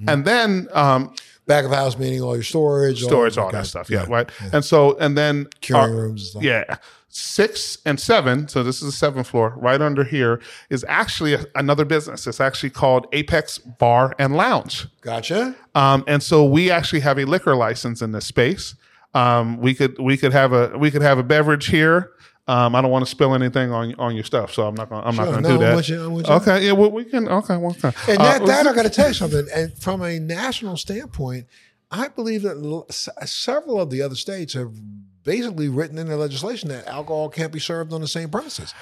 and then um, Back of house meaning all your storage, storage, all okay. that stuff. Yeah, right. And so and then Curing our- rooms and. Yeah. Six and seven, so this is the seventh floor, right under here, is actually a- another business. It's actually called Apex Bar and Lounge. Gotcha. Um, and so we actually have a liquor license in this space. Um, we could we could have a we could have a beverage here. Um, I don't want to spill anything on on your stuff, so I'm not gonna I'm Sure. not going to No, do that. you. Okay, yeah, well, we can. Okay, well, okay. And Uh, that, that I got to tell you something. And from a national standpoint, I believe that several of the other states have basically written in their legislation that alcohol can't be served on the same premises.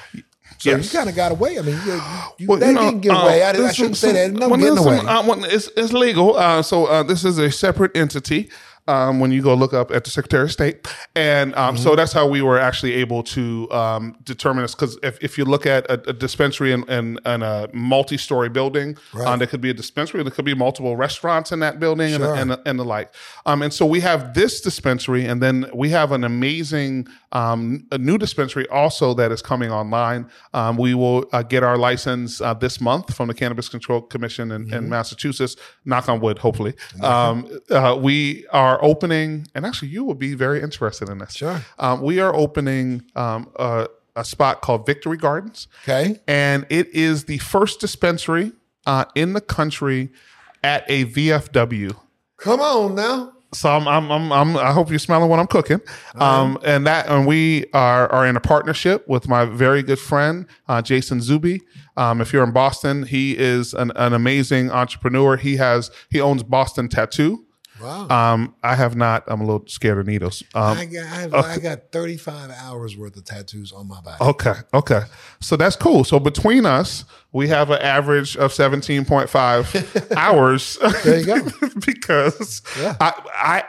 So Yes. you kind of got away. I mean, you, you, Well, they you know, didn't give uh, away. I, I shouldn't some- say that. No well, getting away. some, uh, well, it's, it's legal. Uh, so uh, this is a separate entity. Um, when you go look up at the Secretary of State, and um, Mm-hmm. so that's how we were actually able to um, determine this. Because if, if you look at a, a dispensary in, in, in a multi-story building, Right. uh, there could be a dispensary, there could be multiple restaurants in that building, Sure. and, and, and the like. Um, and so we have this dispensary, and then we have an amazing um, a new dispensary also that is coming online. Um, we will uh, get our license uh, this month from the Cannabis Control Commission in, Mm-hmm. in Massachusetts. Knock on wood, hopefully. (laughs) Um, uh, we are opening, and actually, you will be very interested in this. Sure. Um, we are opening um, a, a spot called Victory Gardens Okay. and it is the first dispensary uh, in the country at a VFW. Come on now. So I'm, I'm, I'm, I'm I hope you're smelling what I'm cooking. Um, and that, and we are, are in a partnership with my very good friend, uh, Jason Zuby. Um, if you're in Boston, he is an, an amazing entrepreneur. He has, he owns Boston Tattoo. Wow. Um, I have not, I'm a little scared of needles. Um, I got, I, have, I got 35 hours worth of tattoos on my body. Okay. Okay. So that's cool. So between us, we have an average of 17.5 (laughs) hours. There you go. (laughs) because Yeah. I, I,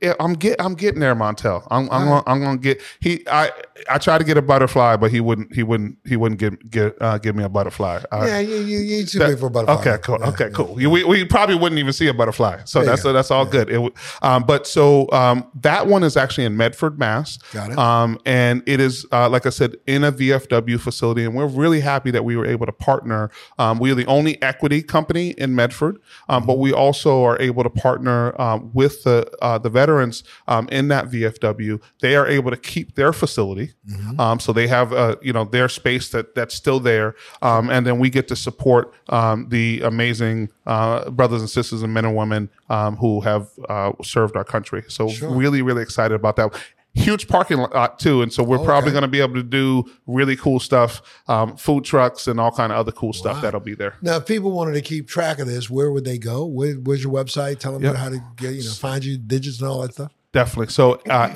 I, I'm get, I'm getting there, Montel. I'm, I'm, gonna, I'm gonna get. He, I, I tried to get a butterfly, but he wouldn't, he wouldn't, he wouldn't give, get, uh, give me a butterfly. Uh, Yeah, you you you too big for a butterfly. Okay, cool. Yeah, okay, yeah. cool. We, we probably wouldn't even see a butterfly, so There that's go. that's all good. It, um, but so um, that one is actually in Medford, Mass. Got it. Um, and it is uh, like I said in a VFW facility, and we're really happy that we were able to partner. Um, we are the only equity company in Medford, um, but we also are able to partner um, with the uh, the veterans um, in that VFW. They are able to keep their facility, Mm-hmm. um, so they have uh, you know their space that that's still there, um, and then we get to support um, the amazing uh, brothers and sisters and men and women um, who have uh, served our country. So really, really excited about that. Huge parking lot too, and so we're probably going to be able to do really cool stuff, um, food trucks and all kind of other cool stuff that'll be there. Now, if people wanted to keep track of this, where would they go? Where, where's your website? Tell them Yep. how to get you know find you digits and all that stuff. Definitely. So uh,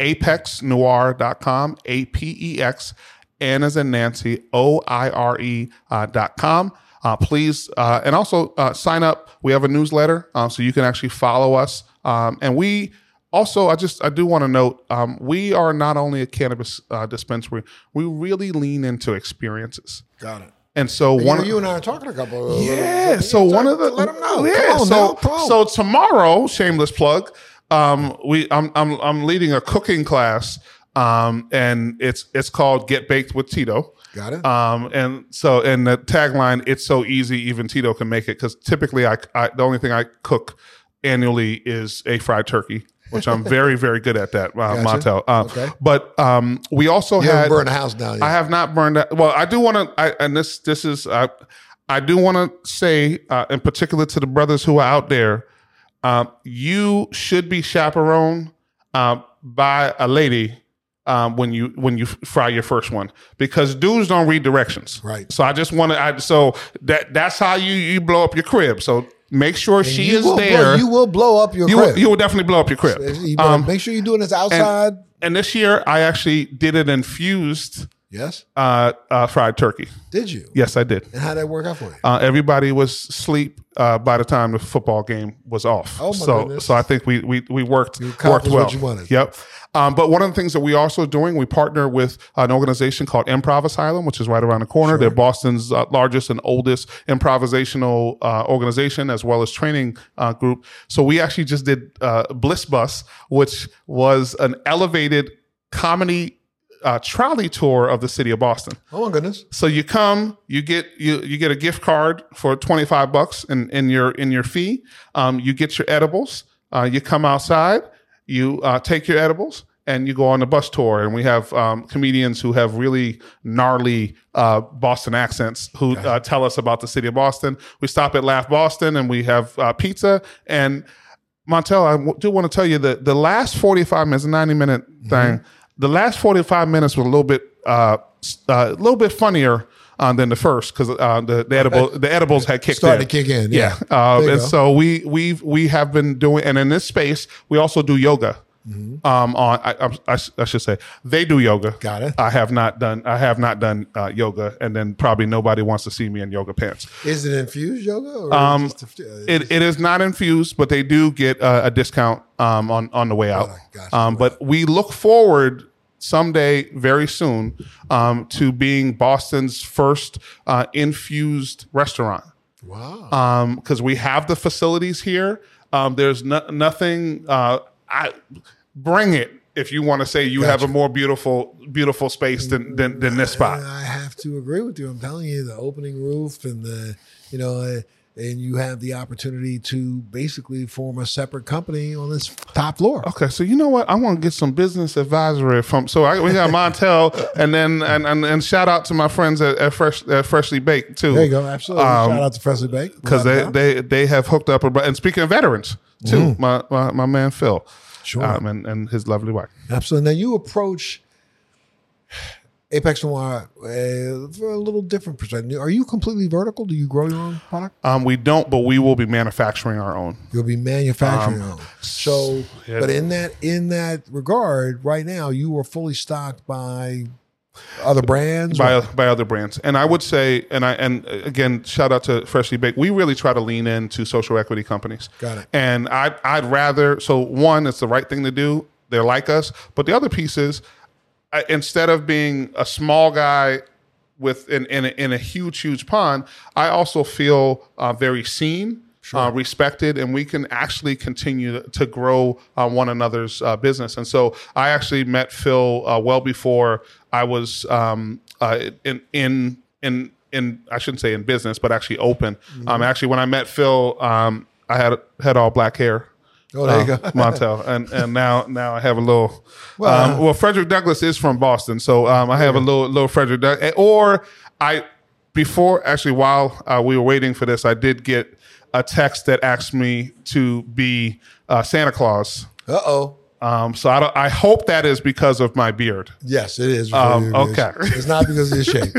apexnoire.com, A P E X, N as in Nancy, O I R E uh, dot com. Uh, please, uh, and also uh, sign up. We have a newsletter, um, so you can actually follow us. Um, and we also, I just, I do want to note, um, we are not only a cannabis uh, dispensary, we really lean into experiences. Got it. And so You, one know, of you and I are talking a couple. Of, yeah. So one of the let them know. Yeah. On so now. So tomorrow, shameless plug. Um, we I'm I'm I'm leading a cooking class. Um, and it's it's called Get Baked with Tito. Got it. Um, and so and the tagline, it's so easy, even Tito can make it. Because typically, I, I the only thing I cook annually is a fried turkey. Which I'm very, very good at that, uh, Gotcha. Montel. Uh, Okay. But um, we also you had burned a house down yet. I have not burned that. Well, I do want to, and this this is, uh, I do want to say, uh, in particular to the brothers who are out there, um, you should be chaperoned uh, by a lady um, when you when you fry your first one because dudes don't read directions. Right. So I just want to. So that that's how you you blow up your crib. So make sure she is there. Blow, you will blow up your you crib. will, you will definitely blow up your crib. You Um, make sure you're doing this outside. and this year, I actually did it infused yes. uh, uh, fried turkey. Did you? Yes, I did. And how would that work out for you? Uh, everybody was asleep uh, by the time the football game was off. Oh, my so, goodness. so I think we we we worked worked well. what you wanted. Yep. Um, but one of the things that we also doing, we partner with an organization called Improv Asylum, which is right around the corner. They're Boston's uh, largest and oldest improvisational uh, organization, as well as training uh, group. So we actually just did uh, Bliss Bus, which was an elevated comedy uh, trolley tour of the city of Boston. Oh my goodness. So you come, you get you you get a gift card for twenty five bucks in, in your in your fee. Um, you get your edibles. Uh, you come outside, you uh, take your edibles, and you go on the bus tour. And we have um, comedians who have really gnarly uh, Boston accents who uh, tell us about the city of Boston. We stop at Laugh Boston, and we have uh, pizza and. Montel, I w- do want to tell you that the last 45 minutes, a 90 minute thing, the last 45 minutes was a little bit, uh, uh, a little bit funnier uh, than the first because uh, the, the, edible, the edibles had kicked Starting in. to kick in. Yeah. Yeah. Um, and go. so we, we've, we have been doing, and in this space, we also do yoga. Mm-hmm. Um, on I, I, I should say they do yoga. Got it. I have not done. I have not done uh, yoga, and then probably nobody wants to see me in yoga pants. Is it infused yoga? Um, just uh, It, it is not infused, but they do get uh, a discount um, on on the way out. gotcha. Um, but we look forward someday, very soon, um, to being Boston's first uh, infused restaurant wow. because we have the facilities here. Um, there's no, nothing. Uh, I bring it if you want to say you have a more beautiful beautiful space than than, than this spot. I have to agree with you. I'm telling you, the opening roof and the, you know, uh, and you have the opportunity to basically form a separate company on this top floor. Okay, so you know what? I want to get some business advisory from. So I, we got Montel, and then and, and and shout out to my friends at, at Fresh at Freshly Baked too. There you go. Absolutely. Um, Shout out to Freshly Baked. because they, they they have hooked up. A, and speaking of veterans too, my, my my man Phil, Sure. um, and and his lovely wife. Absolutely. Now you approach Apex Noire uh, for a little different perspective. Are you completely vertical? Do you grow your own product? Um, we don't, but we will be manufacturing our own. You'll be manufacturing your own. So, yeah. but in that in that regard, right now you are fully stocked by Other brands? by by other brands. And I would say, and I and again, shout out to Freshly Baked. We really try to lean into social equity companies. Got it. And I I'd rather so one, it's the right thing to do. They're like us, but the other piece is, I, instead of being a small guy with in in a, in a huge huge pond, I also feel uh, very seen. Uh, respected, and we can actually continue to grow uh, one another's uh, business. And so, I actually met Phil uh, well before I was um, uh, in in in in I shouldn't say in business, but actually open. Um, actually, when I met Phil, um, I had had all black hair. Oh, there you uh, go. Montel, and and now now I have a little. Well, um, well, Frederick Douglass is from Boston, so um, I have a little little Frederick. Doug- Or I before actually while uh, we were waiting for this, I did get a text that asked me to be uh, Santa Claus. Uh oh. Um, so I don't, I hope that is because of my beard. Yes, it is. Um, okay. It's not because of your shape.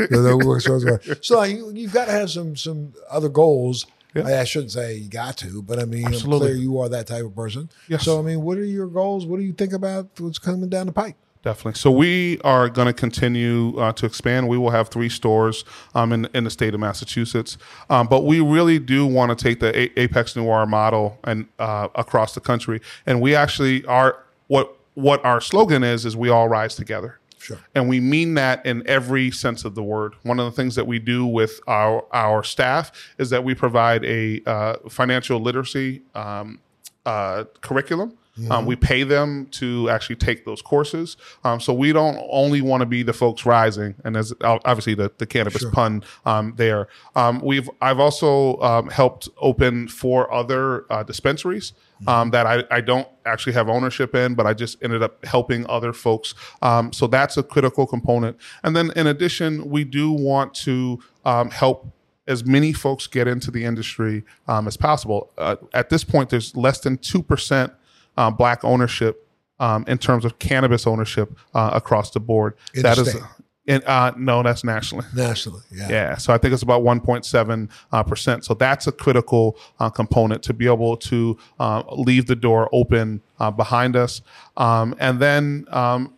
(laughs) so you, you've got to have some some other goals. I, I shouldn't say you got to, but I mean, I'm Absolutely. clear you are that type of person. Yes. So I mean, what are your goals? What do you think about what's coming down the pike? Definitely. So we are going to continue uh, to expand. We will have three stores um, in in the state of Massachusetts, um, but we really do want to take the A- Apex Noire model and uh, across the country. And we actually are what what our slogan is is we all rise together. Sure. And we mean that in every sense of the word. One of the things that we do with our our staff is that we provide a uh, financial literacy um, uh, curriculum. Um, we pay them to actually take those courses. Um, so we don't only want to be the folks rising, and as obviously the, the cannabis pun um, there. Um, we've I've also um, helped open four other uh, dispensaries um, that I, I don't actually have ownership in, but I just ended up helping other folks. Um, so that's a critical component. And then in addition, we do want to um, help as many folks get into the industry um, as possible. Uh, at this point, there's less than 2% uh, black ownership um, in terms of cannabis ownership uh, across the board. In that is, in, uh, no, that's nationally. Nationally, yeah. Yeah, so I think it's about 1.7 uh, percent. So that's a critical uh, component to be able to uh, leave the door open uh, behind us. Um, and then, um,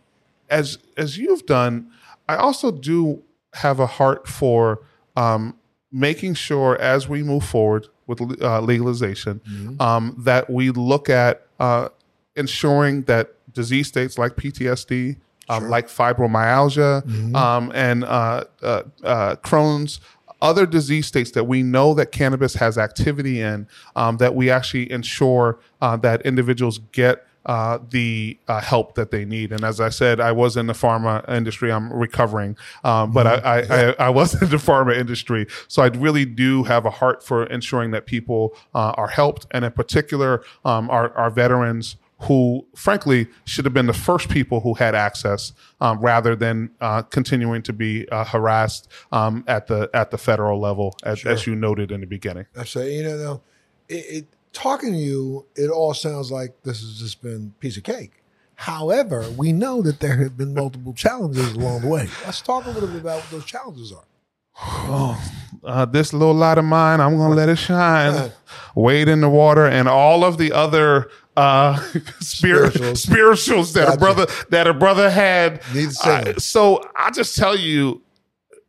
as as you've done, I also do have a heart for um, making sure as we move forward with uh, legalization um, that we look at uh, ensuring that disease states like PTSD, um, like fibromyalgia, um, and uh, uh, uh, Crohn's, other disease states that we know that cannabis has activity in, um, that we actually ensure uh, that individuals get uh, the uh, help that they need. And as I said, I was in the pharma industry. I'm recovering, um, but I, I, I, I was (laughs) in the pharma industry. So I really do have a heart for ensuring that people uh, are helped, and in particular, um, our, our veterans who frankly should have been the first people who had access um, rather than uh, continuing to be uh, harassed um, at the at the federal level as, as you noted in the beginning I say, you know, no, it, it talking to you, it all sounds like this has just been piece of cake. However, we know that there have been multiple challenges along the way. Let's talk a little bit about what those challenges are. uh, this little light of mine i'm gonna let it shine wade in the water and all of the other uh (laughs) spirit, Spirituals. spirituals that a brother that a brother had Need to say I- so i just tell you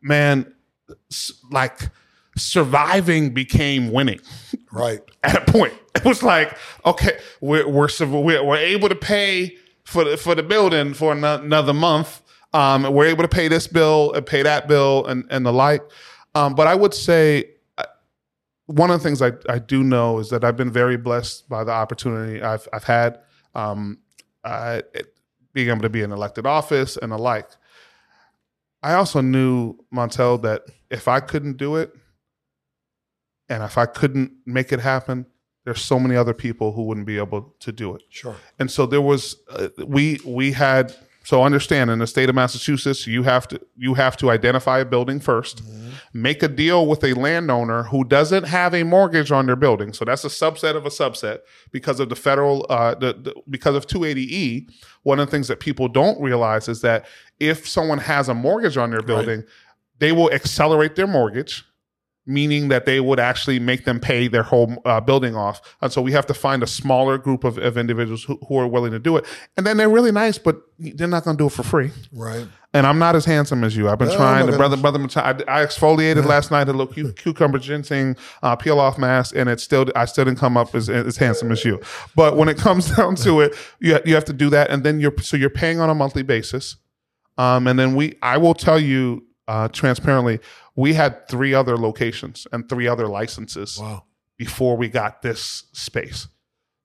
man like surviving became winning Right. (laughs) at a point. It was like, okay, we're we're we're, we're able to pay for the, for the building for ano- another month. Um, we're able to pay this bill and pay that bill and and the like. Um, but I would say uh, one of the things I, I do know is that I've been very blessed by the opportunity I've I've had, um, uh, it- being able to be in elected office and the like. I also knew Montel that if I couldn't do it, and if I couldn't make it happen, there's so many other people who wouldn't be able to do it. Sure. And so there was uh, we we had so understand in the state of Massachusetts you have to you have to identify a building 1st make a deal with a landowner who doesn't have a mortgage on their building. So that's a subset of a subset because of the federal uh, the, the because of 280e. One of the things that people don't realize is that if someone has a mortgage on their building, they will accelerate their mortgage meaning that they would actually make them pay their whole uh, building off. And so we have to find a smaller group of, of individuals who, who are willing to do it. And then they're really nice, but they're not going to do it for free. Right. and I'm not as handsome as you. I've been Oh, trying to brother brother. I, I exfoliated last night, a little cu- cucumber ginseng uh, peel off mask, and it still I still didn't come up as, as handsome as you. But when it (laughs) comes down to it, you you have to do that, and then you're so you're paying on a monthly basis, um, and then we I will tell you uh, transparently, we had three other locations and three other licenses Wow. before we got this space.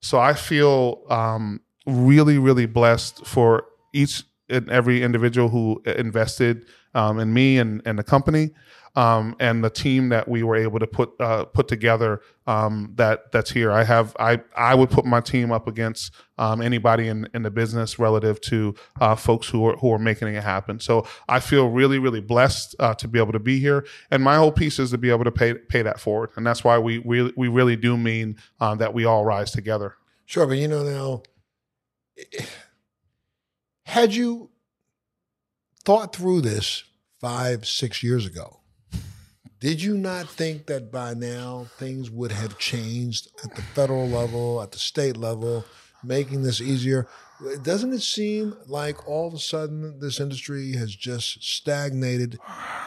So I feel um, really, really blessed for each and every individual who invested um, in me and, and the company. Um, and the team that we were able to put uh, put together um, that that's here. I have I I would put my team up against um, anybody in, in the business relative to uh, folks who are who are making it happen. So I feel really really blessed uh, to be able to be here. And my whole piece is to be able to pay pay that forward. And that's why we we we really do mean um, that we all rise together. Sure, but you know now, had you thought through this five, six years ago, did you not think that by now things would have changed at the federal level, at the state level, making this easier? Doesn't it seem like all of a sudden this industry has just stagnated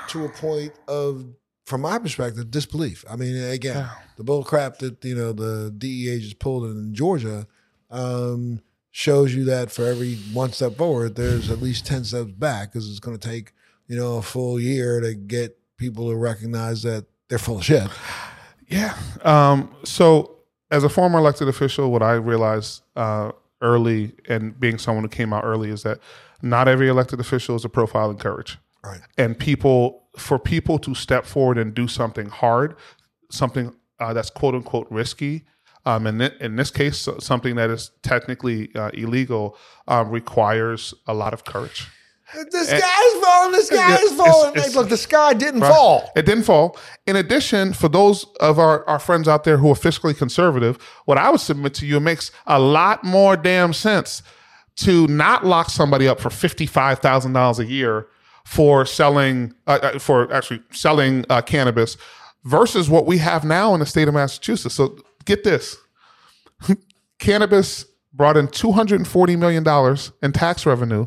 to a point of, from my perspective, disbelief? I mean, again, the bull crap that you know the DEA just pulled in Georgia um, shows you that for every one step forward, there's at least ten steps back because it's going to take you know a full year to get people to recognize that they're full of shit. Yeah. Um, so, as a former elected official, what I realized uh, early, and being someone who came out early, is that not every elected official is a profile in courage. Right. And people, for people to step forward and do something hard, something uh, that's quote unquote risky, um, and in, in this case, something that is technically uh, illegal, uh, requires a lot of courage. The sky is falling. The sky is falling. it's- it's- Look, the sky didn't Right. fall. It didn't fall. In addition, for those of our, our friends out there who are fiscally conservative, what I would submit to you, it makes a lot more damn sense to not lock somebody up for $55,000 a year for selling, uh, uh, for actually selling uh, cannabis versus what we have now in the state of Massachusetts. So get this (laughs) cannabis brought in $240 million in tax revenue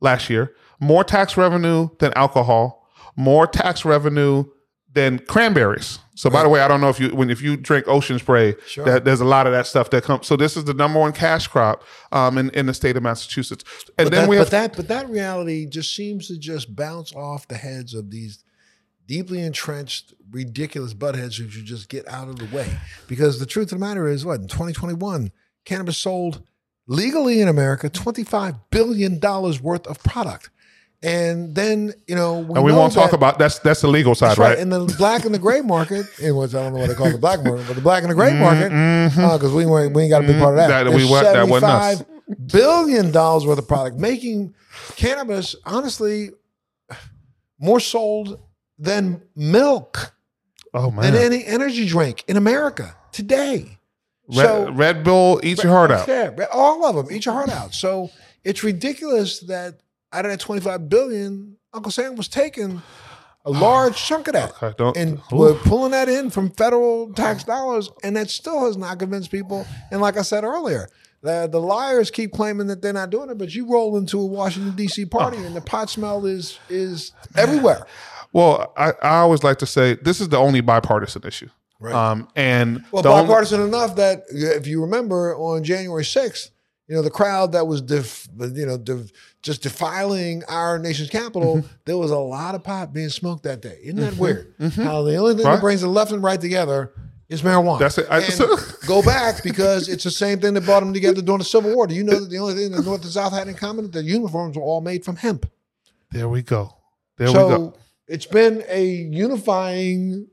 last year, more tax revenue than alcohol, more tax revenue than cranberries. So, by the way, I don't know if you when if you drink ocean spray, Sure. that there's a lot of that stuff that comes. So, this is the number one cash crop um, in in the state of Massachusetts. And But then that, we but have that but that reality just seems to just bounce off the heads of these deeply entrenched, ridiculous buttheads who should just get out of the way. Because the truth of the matter is, what in 2021, cannabis sold legally in America 25 billion dollars worth of product, and then you know, we and we won't talk about that's that's the legal side, right? right. In the black and the gray market, in which I don't know what they call the black market, but the black and the gray market, because we weren't, we ain't got a big part of that. Mm-hmm. That- we wa- that wasn't us. $75 billion worth of product, making cannabis honestly more sold than milk, oh man, than any energy drink in America today. Red, Red Bull, eat your heart out. Yeah, all of them. Eat your heart out. So it's ridiculous that out of that 25 billion, Uncle Sam was taking a (sighs) large chunk of that Okay, don't- and Ooh. we're pulling that in from federal tax (sighs) dollars, and that still has not convinced people. And like I said earlier, the, the liars keep claiming that they're not doing it, but you roll into a Washington D.C. (sighs) party, and the pot smell is is everywhere. Well, I, I always like to say this is the only bipartisan issue. Right. Um, and Well, the only- bipartisan enough that if you remember on January 6th, you know, the crowd that was, def, you know, def, just defiling our nation's capital, Mm-hmm. there was a lot of pot being smoked that day. Isn't that weird? How the only thing Right. that brings the left and right together is marijuana. That's it. I- And (laughs) go back because it's the same thing that brought them together during the Civil War. Do you know that the only thing the North and South had in common? Their uniforms were all made from hemp. there we go. There so we go. So it's been a unifying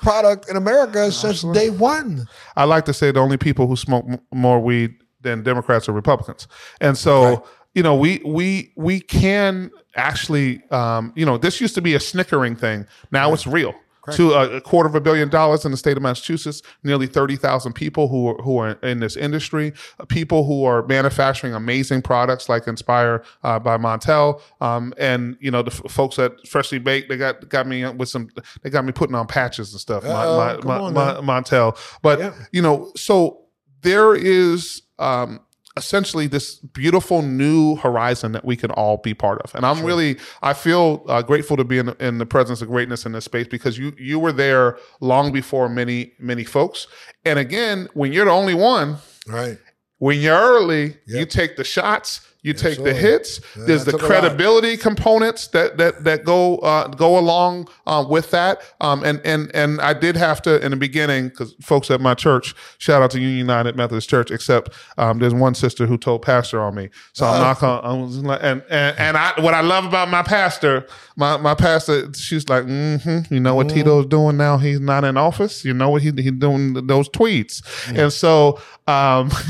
product in America since day one. I like to say the only people who smoke m- more weed than Democrats or Republicans, and so Right. you know we we we can actually um, you know this used to be a snickering thing. Now it's real. To a, a quarter of a billion dollars in the state of Massachusetts, nearly thirty thousand people who are, who are in this industry, uh, people who are manufacturing amazing products like Inspire uh, by Montel, um, and you know the f- folks at Freshly Baked, they got got me with some, they got me putting on patches and stuff. Uh-oh, my, my, on my. Montel, but Yeah. you know, so there is um, essentially this beautiful new horizon that we can all be part of. And I'm really, I feel uh, grateful to be in, in the presence of greatness in this space because you you were there long before many many folks. And again, when you're the only one, Right. when you're early, you take the shots, you take the hits. Yeah, There's the took a lot. credibility components that that that go uh, go along uh, with that. Um, and and and I did have to in the beginning because folks at my church, shout out to Union United Methodist Church. Except um, there's one sister who told pastor on me, so I'm not gonna. I was like, and and and I what I love about my pastor, my my pastor, she's like, mm-hmm, you know what Tito's doing now? He's not in office. You know what he he's doing those tweets, and so. Um, (laughs)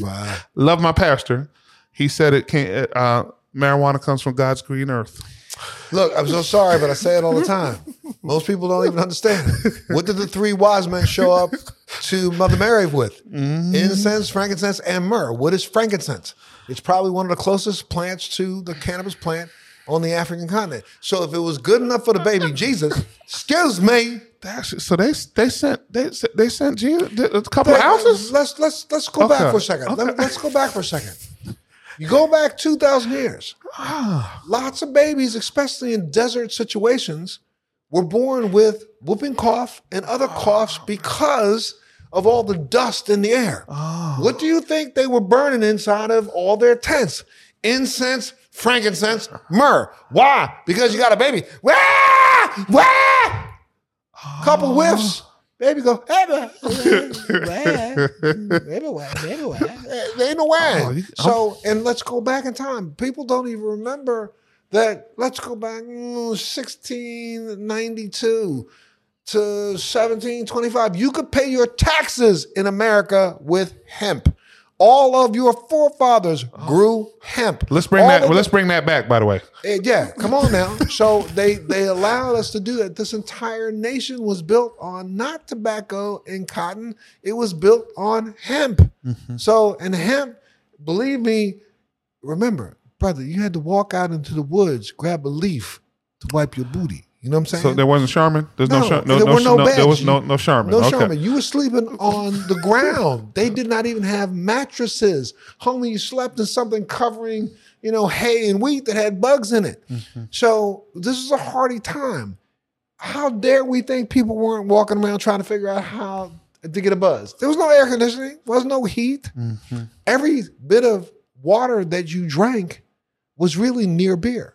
Wow. love my pastor. He said it can't. Uh, marijuana comes from God's green earth. Look, I'm so sorry, but I say it all the time. Most people don't even understand. What did the three wise men show up to Mother Mary with? Incense, frankincense, and myrrh. What is frankincense? It's probably one of the closest plants to the cannabis plant on the African continent. So if it was good enough for the baby Jesus, excuse me, That's, so they they sent they they sent Jesus a couple of ounces. Let's let's let's go Okay. back for a second. Let, us go back for a second. You go back two thousand years. Ah. Lots of babies, especially in desert situations, were born with whooping cough and other ah. coughs because of all the dust in the air. Ah. What do you think they were burning inside of all their tents? Incense, frankincense, myrrh. Why? Because you got a baby. Wah! Wah! Couple whiffs. Baby go, hey, boy. baby, wah, (laughs) baby, wah. Ain't no way. Oh, so, and let's go back in time. People don't even remember that. Let's go back mm, 1692 to 1725. You could pay your taxes in America with hemp. All of your forefathers grew hemp. Let's bring All that. Well, the- let's bring that back. By the way, Eh, yeah, come on now. So they they allowed us to do that. This entire nation was built on not tobacco and cotton. It was built on hemp. So and hemp, believe me, remember, brother, you had to walk out into the woods, grab a leaf to wipe your booty. You know what I'm saying? so there wasn't Charmin. There's no No, Char- no there no, were no no, there was no no Charmin. No, okay. Sherman, you were sleeping on the ground. They did not even have mattresses. Homie, you slept in something covering, you know, hay and wheat that had bugs in it. Mm-hmm. So this is a hardy time. How dare we think people weren't walking around trying to figure out how to get a buzz? There was no air conditioning, There was no heat. Mm-hmm. Every bit of water that you drank was really near beer.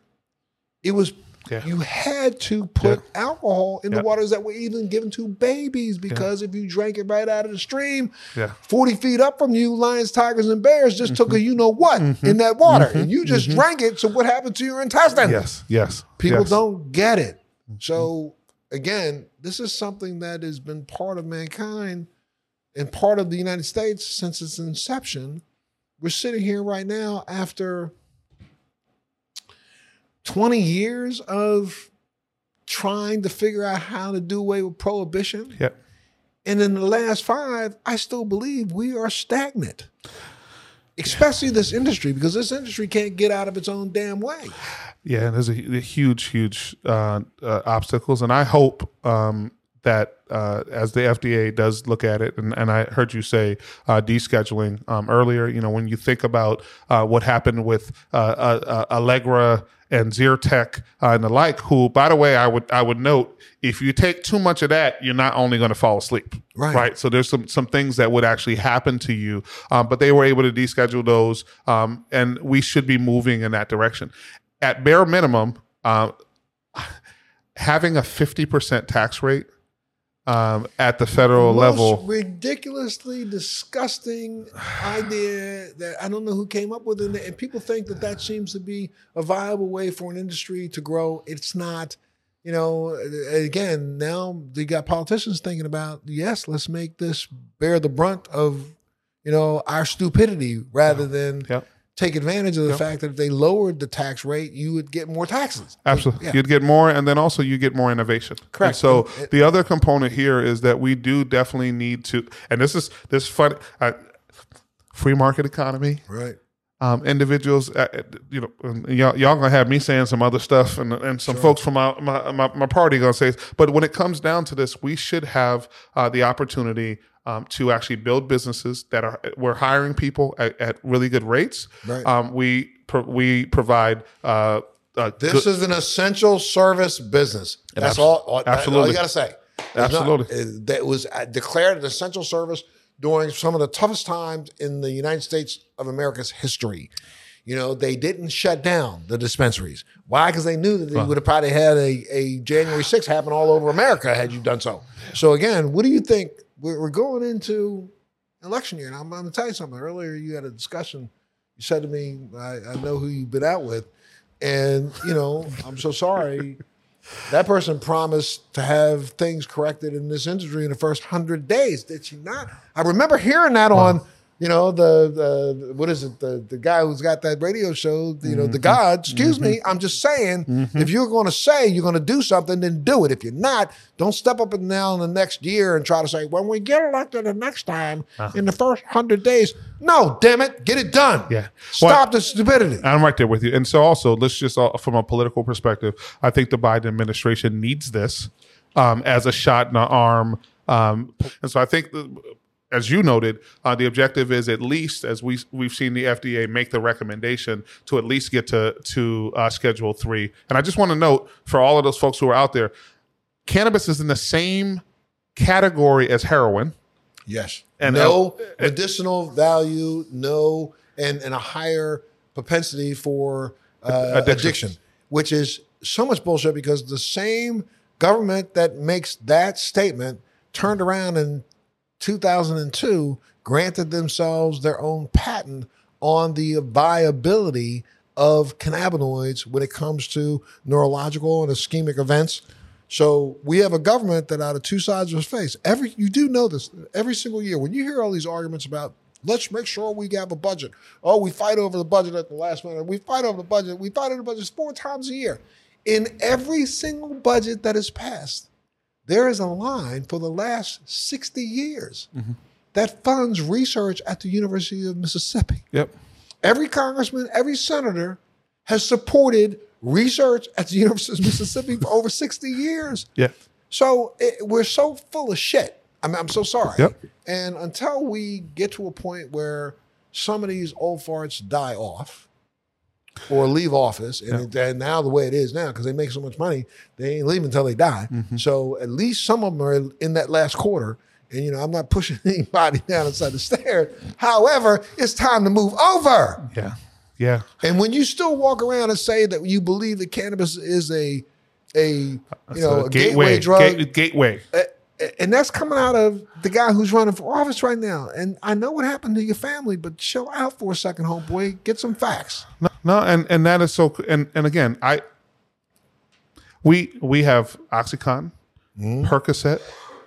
It was Yeah. you had to put alcohol in Yeah. the waters that were even given to babies because if you drank it right out of the stream, Yeah. 40 feet up from you, lions, tigers, and bears just took Mm-hmm. a you know what in that mm-hmm. water. And you mm-hmm. just mm-hmm. drank it. So what happened to your intestine? Yes. Yes. People yes. don't get it. So again, this is something that has been part of mankind and part of the United States since its inception. We're sitting here right now after 20 years of trying to figure out how to do away with prohibition. Yeah. And in the last five, I still believe we are stagnant. Especially this industry, because this industry can't get out of its own damn way. Yeah, and there's a, a huge, huge uh, uh, obstacles, and I hope um, that uh, as the FDA does look at it, and, and I heard you say uh, descheduling um, earlier. You know, when you think about uh, what happened with uh, uh, uh, Allegra and Zyrtec uh, and the like, who, by the way, I would I would note if you take too much of that, you're not only going to fall asleep, Right. right? So there's some some things that would actually happen to you, um, but they were able to deschedule those, um, and we should be moving in that direction. At bare minimum, uh, (sighs) having a 50% tax rate um, at the federal most level. ridiculously disgusting (sighs) idea that I don't know who came up with it. And people think that that seems to be a viable way for an industry to grow. It's not. You know, again, now you got politicians thinking about yes, let's make this bear the brunt of you know our stupidity rather than Yep. Take advantage of the Yep. fact that if they lowered the tax rate, you would get more taxes. Absolutely. Yeah. You'd get more, and then also you get more innovation. Correct. And so it- the other component here is that we do definitely need to, and this is this fun, uh, free market economy. Right. Um, individuals, uh, uh, you know, y'all, y'all gonna have me saying some other stuff, and and some folks from my, my my my party gonna say. But when it comes down to this, we should have uh, the opportunity um, to actually build businesses that are we're hiring people at, at really good rates. Right. Um, we pro- we provide. Uh, This good- is an essential service business. That's abs- all. That's all absolutely. you got to say. There's not- Absolutely. uh, that was uh, declared an essential service during some of the toughest times in the United States of America's history. You know, they didn't shut down the dispensaries. Why? Because they knew that they would have probably had a, a January 6th happen all over America had you done so. So again, what do you think? We're, going into election year. And I'm going to tell you something. Earlier, you had a discussion. You said to me, I, I know who you've been out with. And, you know, I'm so sorry. That person promised to have things corrected in this industry in the first hundred days. Did she not? I remember hearing that on, you know, the the what is it? The the guy who's got that radio show, you know, the gods. Excuse me. I'm just saying, if you're going to say you're going to do something, then do it. If you're not, don't step up and down the next year and try to say, when we get elected the next time in the first hundred days. No, damn it, get it done. Yeah. Stop the stupidity. I'm right there with you. And so, also, let's just uh, from a political perspective, I think the Biden administration needs this um, as a shot in the arm. Um, and so, I think, the, as you noted, uh, the objective is at least, as we we've seen the FDA make the recommendation to at least get to to uh, Schedule Three. And I just want to note for all of those folks who are out there, cannabis is in the same category as heroin. Yes. And no uh, medicinal value, no, and, and a higher propensity for uh, Addiction. addiction. which is so much bullshit because the same government that makes that statement turned around in 2002, granted themselves their own patent on the viability of cannabinoids when it comes to neurological and ischemic events. So we have a government that out of two sides of his face, every you do know this every single year when you hear all these arguments about let's make sure we have a budget. Oh, we fight over the budget at the last minute. We fight over the budget. We fight over the budget four times a year. In every single budget that is passed, there is a line for the last 60 years mm-hmm. that funds research at the University of Mississippi. Yep. Every congressman, every senator has supported research at the University of Mississippi for over 60 years. Yeah. So it, we're so full of shit. I mean, I'm so sorry. Yep. And until we get to a point where some of these old farts die off or leave office, and, it- and now the way it is now, because they make so much money, they ain't leaving until they die. Mm-hmm. So at least some of them are in that last quarter. And you know, I'm not pushing (laughs) anybody down inside the stair. However, it's time to move over. Yeah. Yeah. And when you still walk around and say that you believe that cannabis is a a you know a gateway, drug, Gate- gateway. And that's coming out of the guy who's running for office right now. And I know what happened to your family, but chill out for a second, homeboy. Get some facts. No, no, and and that is so. And and again, I we we have OxyContin, Mm-hmm. Percocet,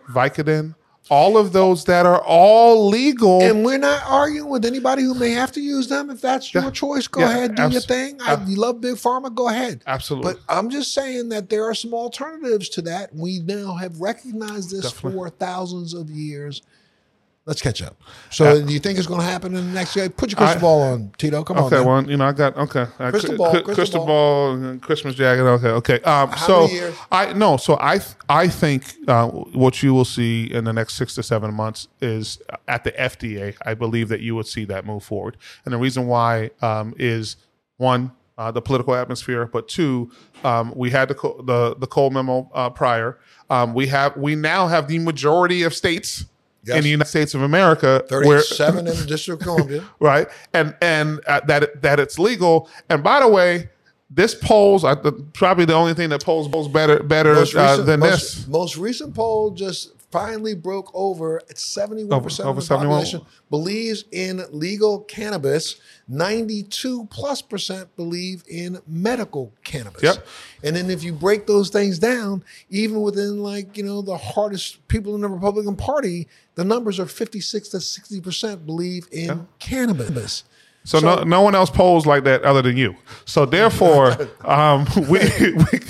Vicodin, all of those that are all legal. And we're not arguing with anybody who may have to use them. If that's your Yeah. choice, go Yeah, ahead, do your thing. I, you love big pharma, go ahead. Absolutely. But I'm just saying that there are some alternatives to that. We now have recognized this Definitely. for thousands of years. Let's catch up. So, do you think it's going to happen in the next year? Put your crystal I- ball on, Tito. Come on. Okay, well, you know, I got okay. Uh, Crystal ball, crystal crystal ball. ball, Christmas jacket. Okay, okay. Um, so? I no, so I I think uh, what you will see in the next six to seven months is at the FDA. I believe that you would see that move forward, and the reason why um, is one. Uh, the political atmosphere, but two, um, we had the Co- the the Cole memo uh, prior. Um, we have we now have the majority of states in the United States of America where 37 in the District of Columbia. (laughs) right? And and uh, that that it's legal. And by the way, this polls I, the, probably the only thing that polls polls better better Most uh, than most, this. most recent poll just finally broke over at 71% Over- of over the 71. population believes in legal cannabis. 92 plus percent believe in medical cannabis. Yep. And then if you break those things down, even within like, you know, the hardest people in the Republican Party, the numbers are 56 to 60% believe in cannabis. So, no, no one else polls like that other than you. So therefore, (laughs) um, we, we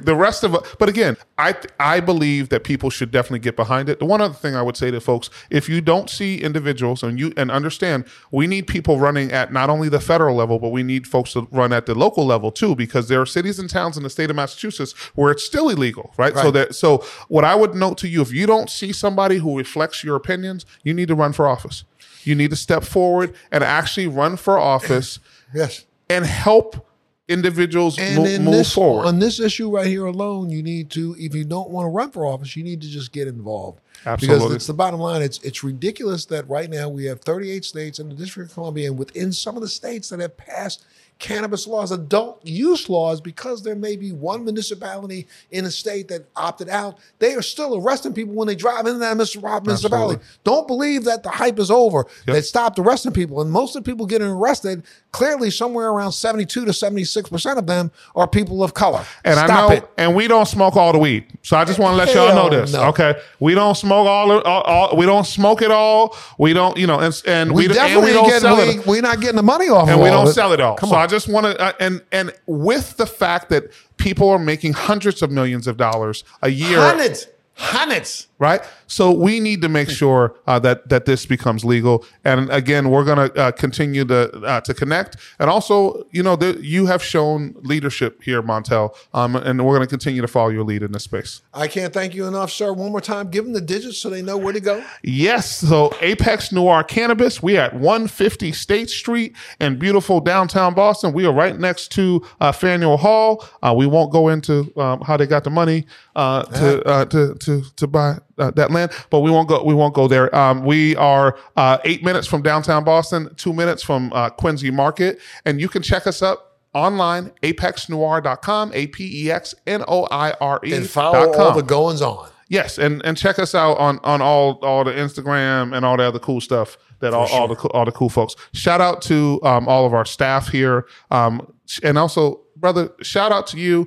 the rest of but again, I I believe that people should definitely get behind it. The one other thing I would say to folks, if you don't see individuals and you and understand, we need people running at not only the federal level, but we need folks to run at the local level too, because there are cities and towns in the state of Massachusetts where it's still illegal, right? right. So that so what I would note to you, if you don't see somebody who reflects your opinions, you need to run for office. You need to step forward and actually run for office Yes. and help individuals And mo- in move this, forward. on this issue right here alone, you need to, if you don't want to run for office, you need to just get involved. Absolutely. Because it's the bottom line. It's it's ridiculous that right now we have 38 states in the District of Columbia, and within some of the states that have passed cannabis laws, adult use laws, because there may be one municipality in a state that opted out, they are still arresting people when they drive into that municipality. Absolutely. Don't believe that the hype is over. They stopped arresting people. And most of the people getting arrested, clearly somewhere around 72 to 76% of them are people of color. and Stop I know, it. and we don't smoke all the weed. So I just want to let y'all know this. no. Okay, we don't smoke all, all, all. We don't smoke it all. We don't, you know, and and We, we, and definitely we don't sell we, it. we're not getting the money off of it. and we don't it. sell it all. Come so on. I just want to, uh, and and with the fact that people are making hundreds of millions of dollars a year, Hundreds. Hundreds. Right? So we need to make sure uh, that that this becomes legal. And again, we're going to uh, continue to uh, to connect. And also, you know, the, you have shown leadership here, Montel, um, and we're going to continue to follow your lead in this space. I can't thank you enough, sir. One more time, give them the digits so they know where to go. Yes. So Apex Noire Cannabis, we at 150 State Street in beautiful downtown Boston. We are right next to uh, Faneuil Hall. Uh, we won't go into um, how they got the money uh, to, uh, to to to buy uh, that land, but we won't go. We won't go there. Um, we are uh, eight minutes from downtown Boston, two minutes from uh, Quincy Market, and you can check us up. Online, apexnoire.com, A P E X N O I R E. And follow all the goings on. Yes, and and check us out on on all all the Instagram and all the other cool stuff that all, all the all the cool folks. Shout out to um, all of our staff here, um, and also brother, shout out to you.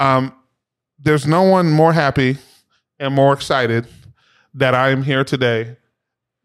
Um, there's no one more happy and more excited that I am here today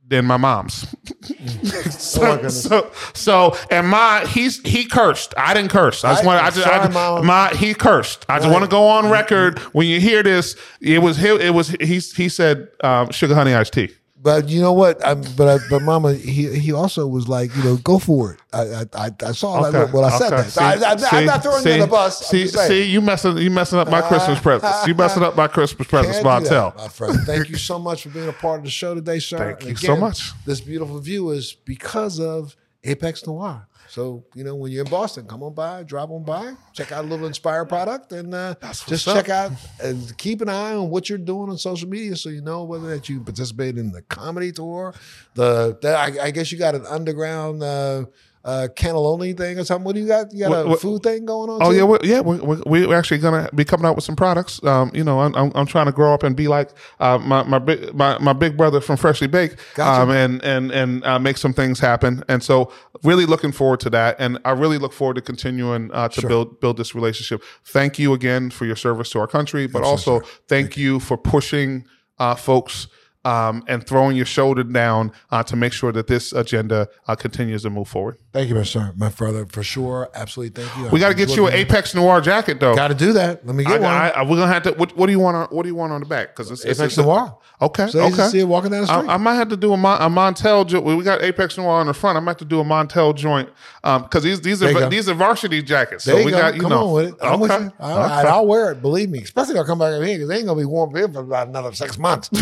than my mom's. (laughs) so, Oh so, so, and my he's he cursed. I didn't curse. I just want. I just, I just Mom. my he cursed. I just Right. want to go on record when you hear this. It was he. It was he. He said um, sugar honey iced tea. But you know what? I, but I, but Mama, he he also was like, you know, go for it. I I, I, saw that when I said that. So I, I, I'm not throwing you in the bus. See, see, you messing, you messing up my Christmas presents. You messing up my Christmas presents, Can't do that, Montel. my friend. Thank you so much for being a part of the show today, sir. Thank And you so much. This beautiful view is because of Apex Noire. So, you know, when you're in Boston, come on by, drop on by, check out a little Inspire product, and uh, just what's check out and keep an eye on what you're doing on social media so you know whether that you participate in the comedy tour, the, the I, I guess you got an underground uh, uh, cannelloni thing or something. What do you got? You got What- a what- food thing going on? Oh too? yeah, we're, yeah. We're, we're, we're actually gonna be coming out with some products. Um, you know, I'm, I'm, I'm trying to grow up and be like uh, my my big my, my big brother from Freshly Baked, Gotcha. um, and and and uh, make some things happen. And so, really looking forward to that. And I really look forward to continuing uh, to build build this relationship. Thank you again for your service to our country, but also thank, you for pushing uh, folks. Um, and throwing your shoulder down uh, to make sure that this agenda uh, continues to move forward. Thank you, sir, my brother, for sure. Absolutely, thank you. We got to get you an Apex Noire jacket, though. Got to do that. Let me I, one. I, I, we're gonna have to. What, what do you want? On, what do you want on the back? Because it's, Apex it's Noire. Okay, So you okay. see it walking down the street. I, I might have to do a, Mon, a Montel. Jo- we got Apex Noire on the front. I might have to do a Montel joint because these these are these are varsity jackets. there so you we go. got you Come know. on with it. I'm with Okay. you. All right, Okay. I'll wear it. Believe me. Especially if I come back in here because they ain't gonna be warm here for about another six months. (laughs)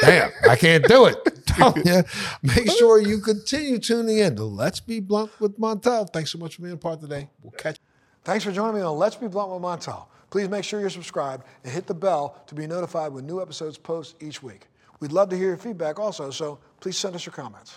Damn, I can't do it. (laughs) Telling you, make sure you continue tuning in to Let's Be Blunt with Montel. Thanks so much for being a part today. We'll catch. Thanks for joining me on Let's Be Blunt with Montel. Please make sure you're subscribed and hit the bell to be notified when new episodes post each week. We'd love to hear your feedback also, so please send us your comments.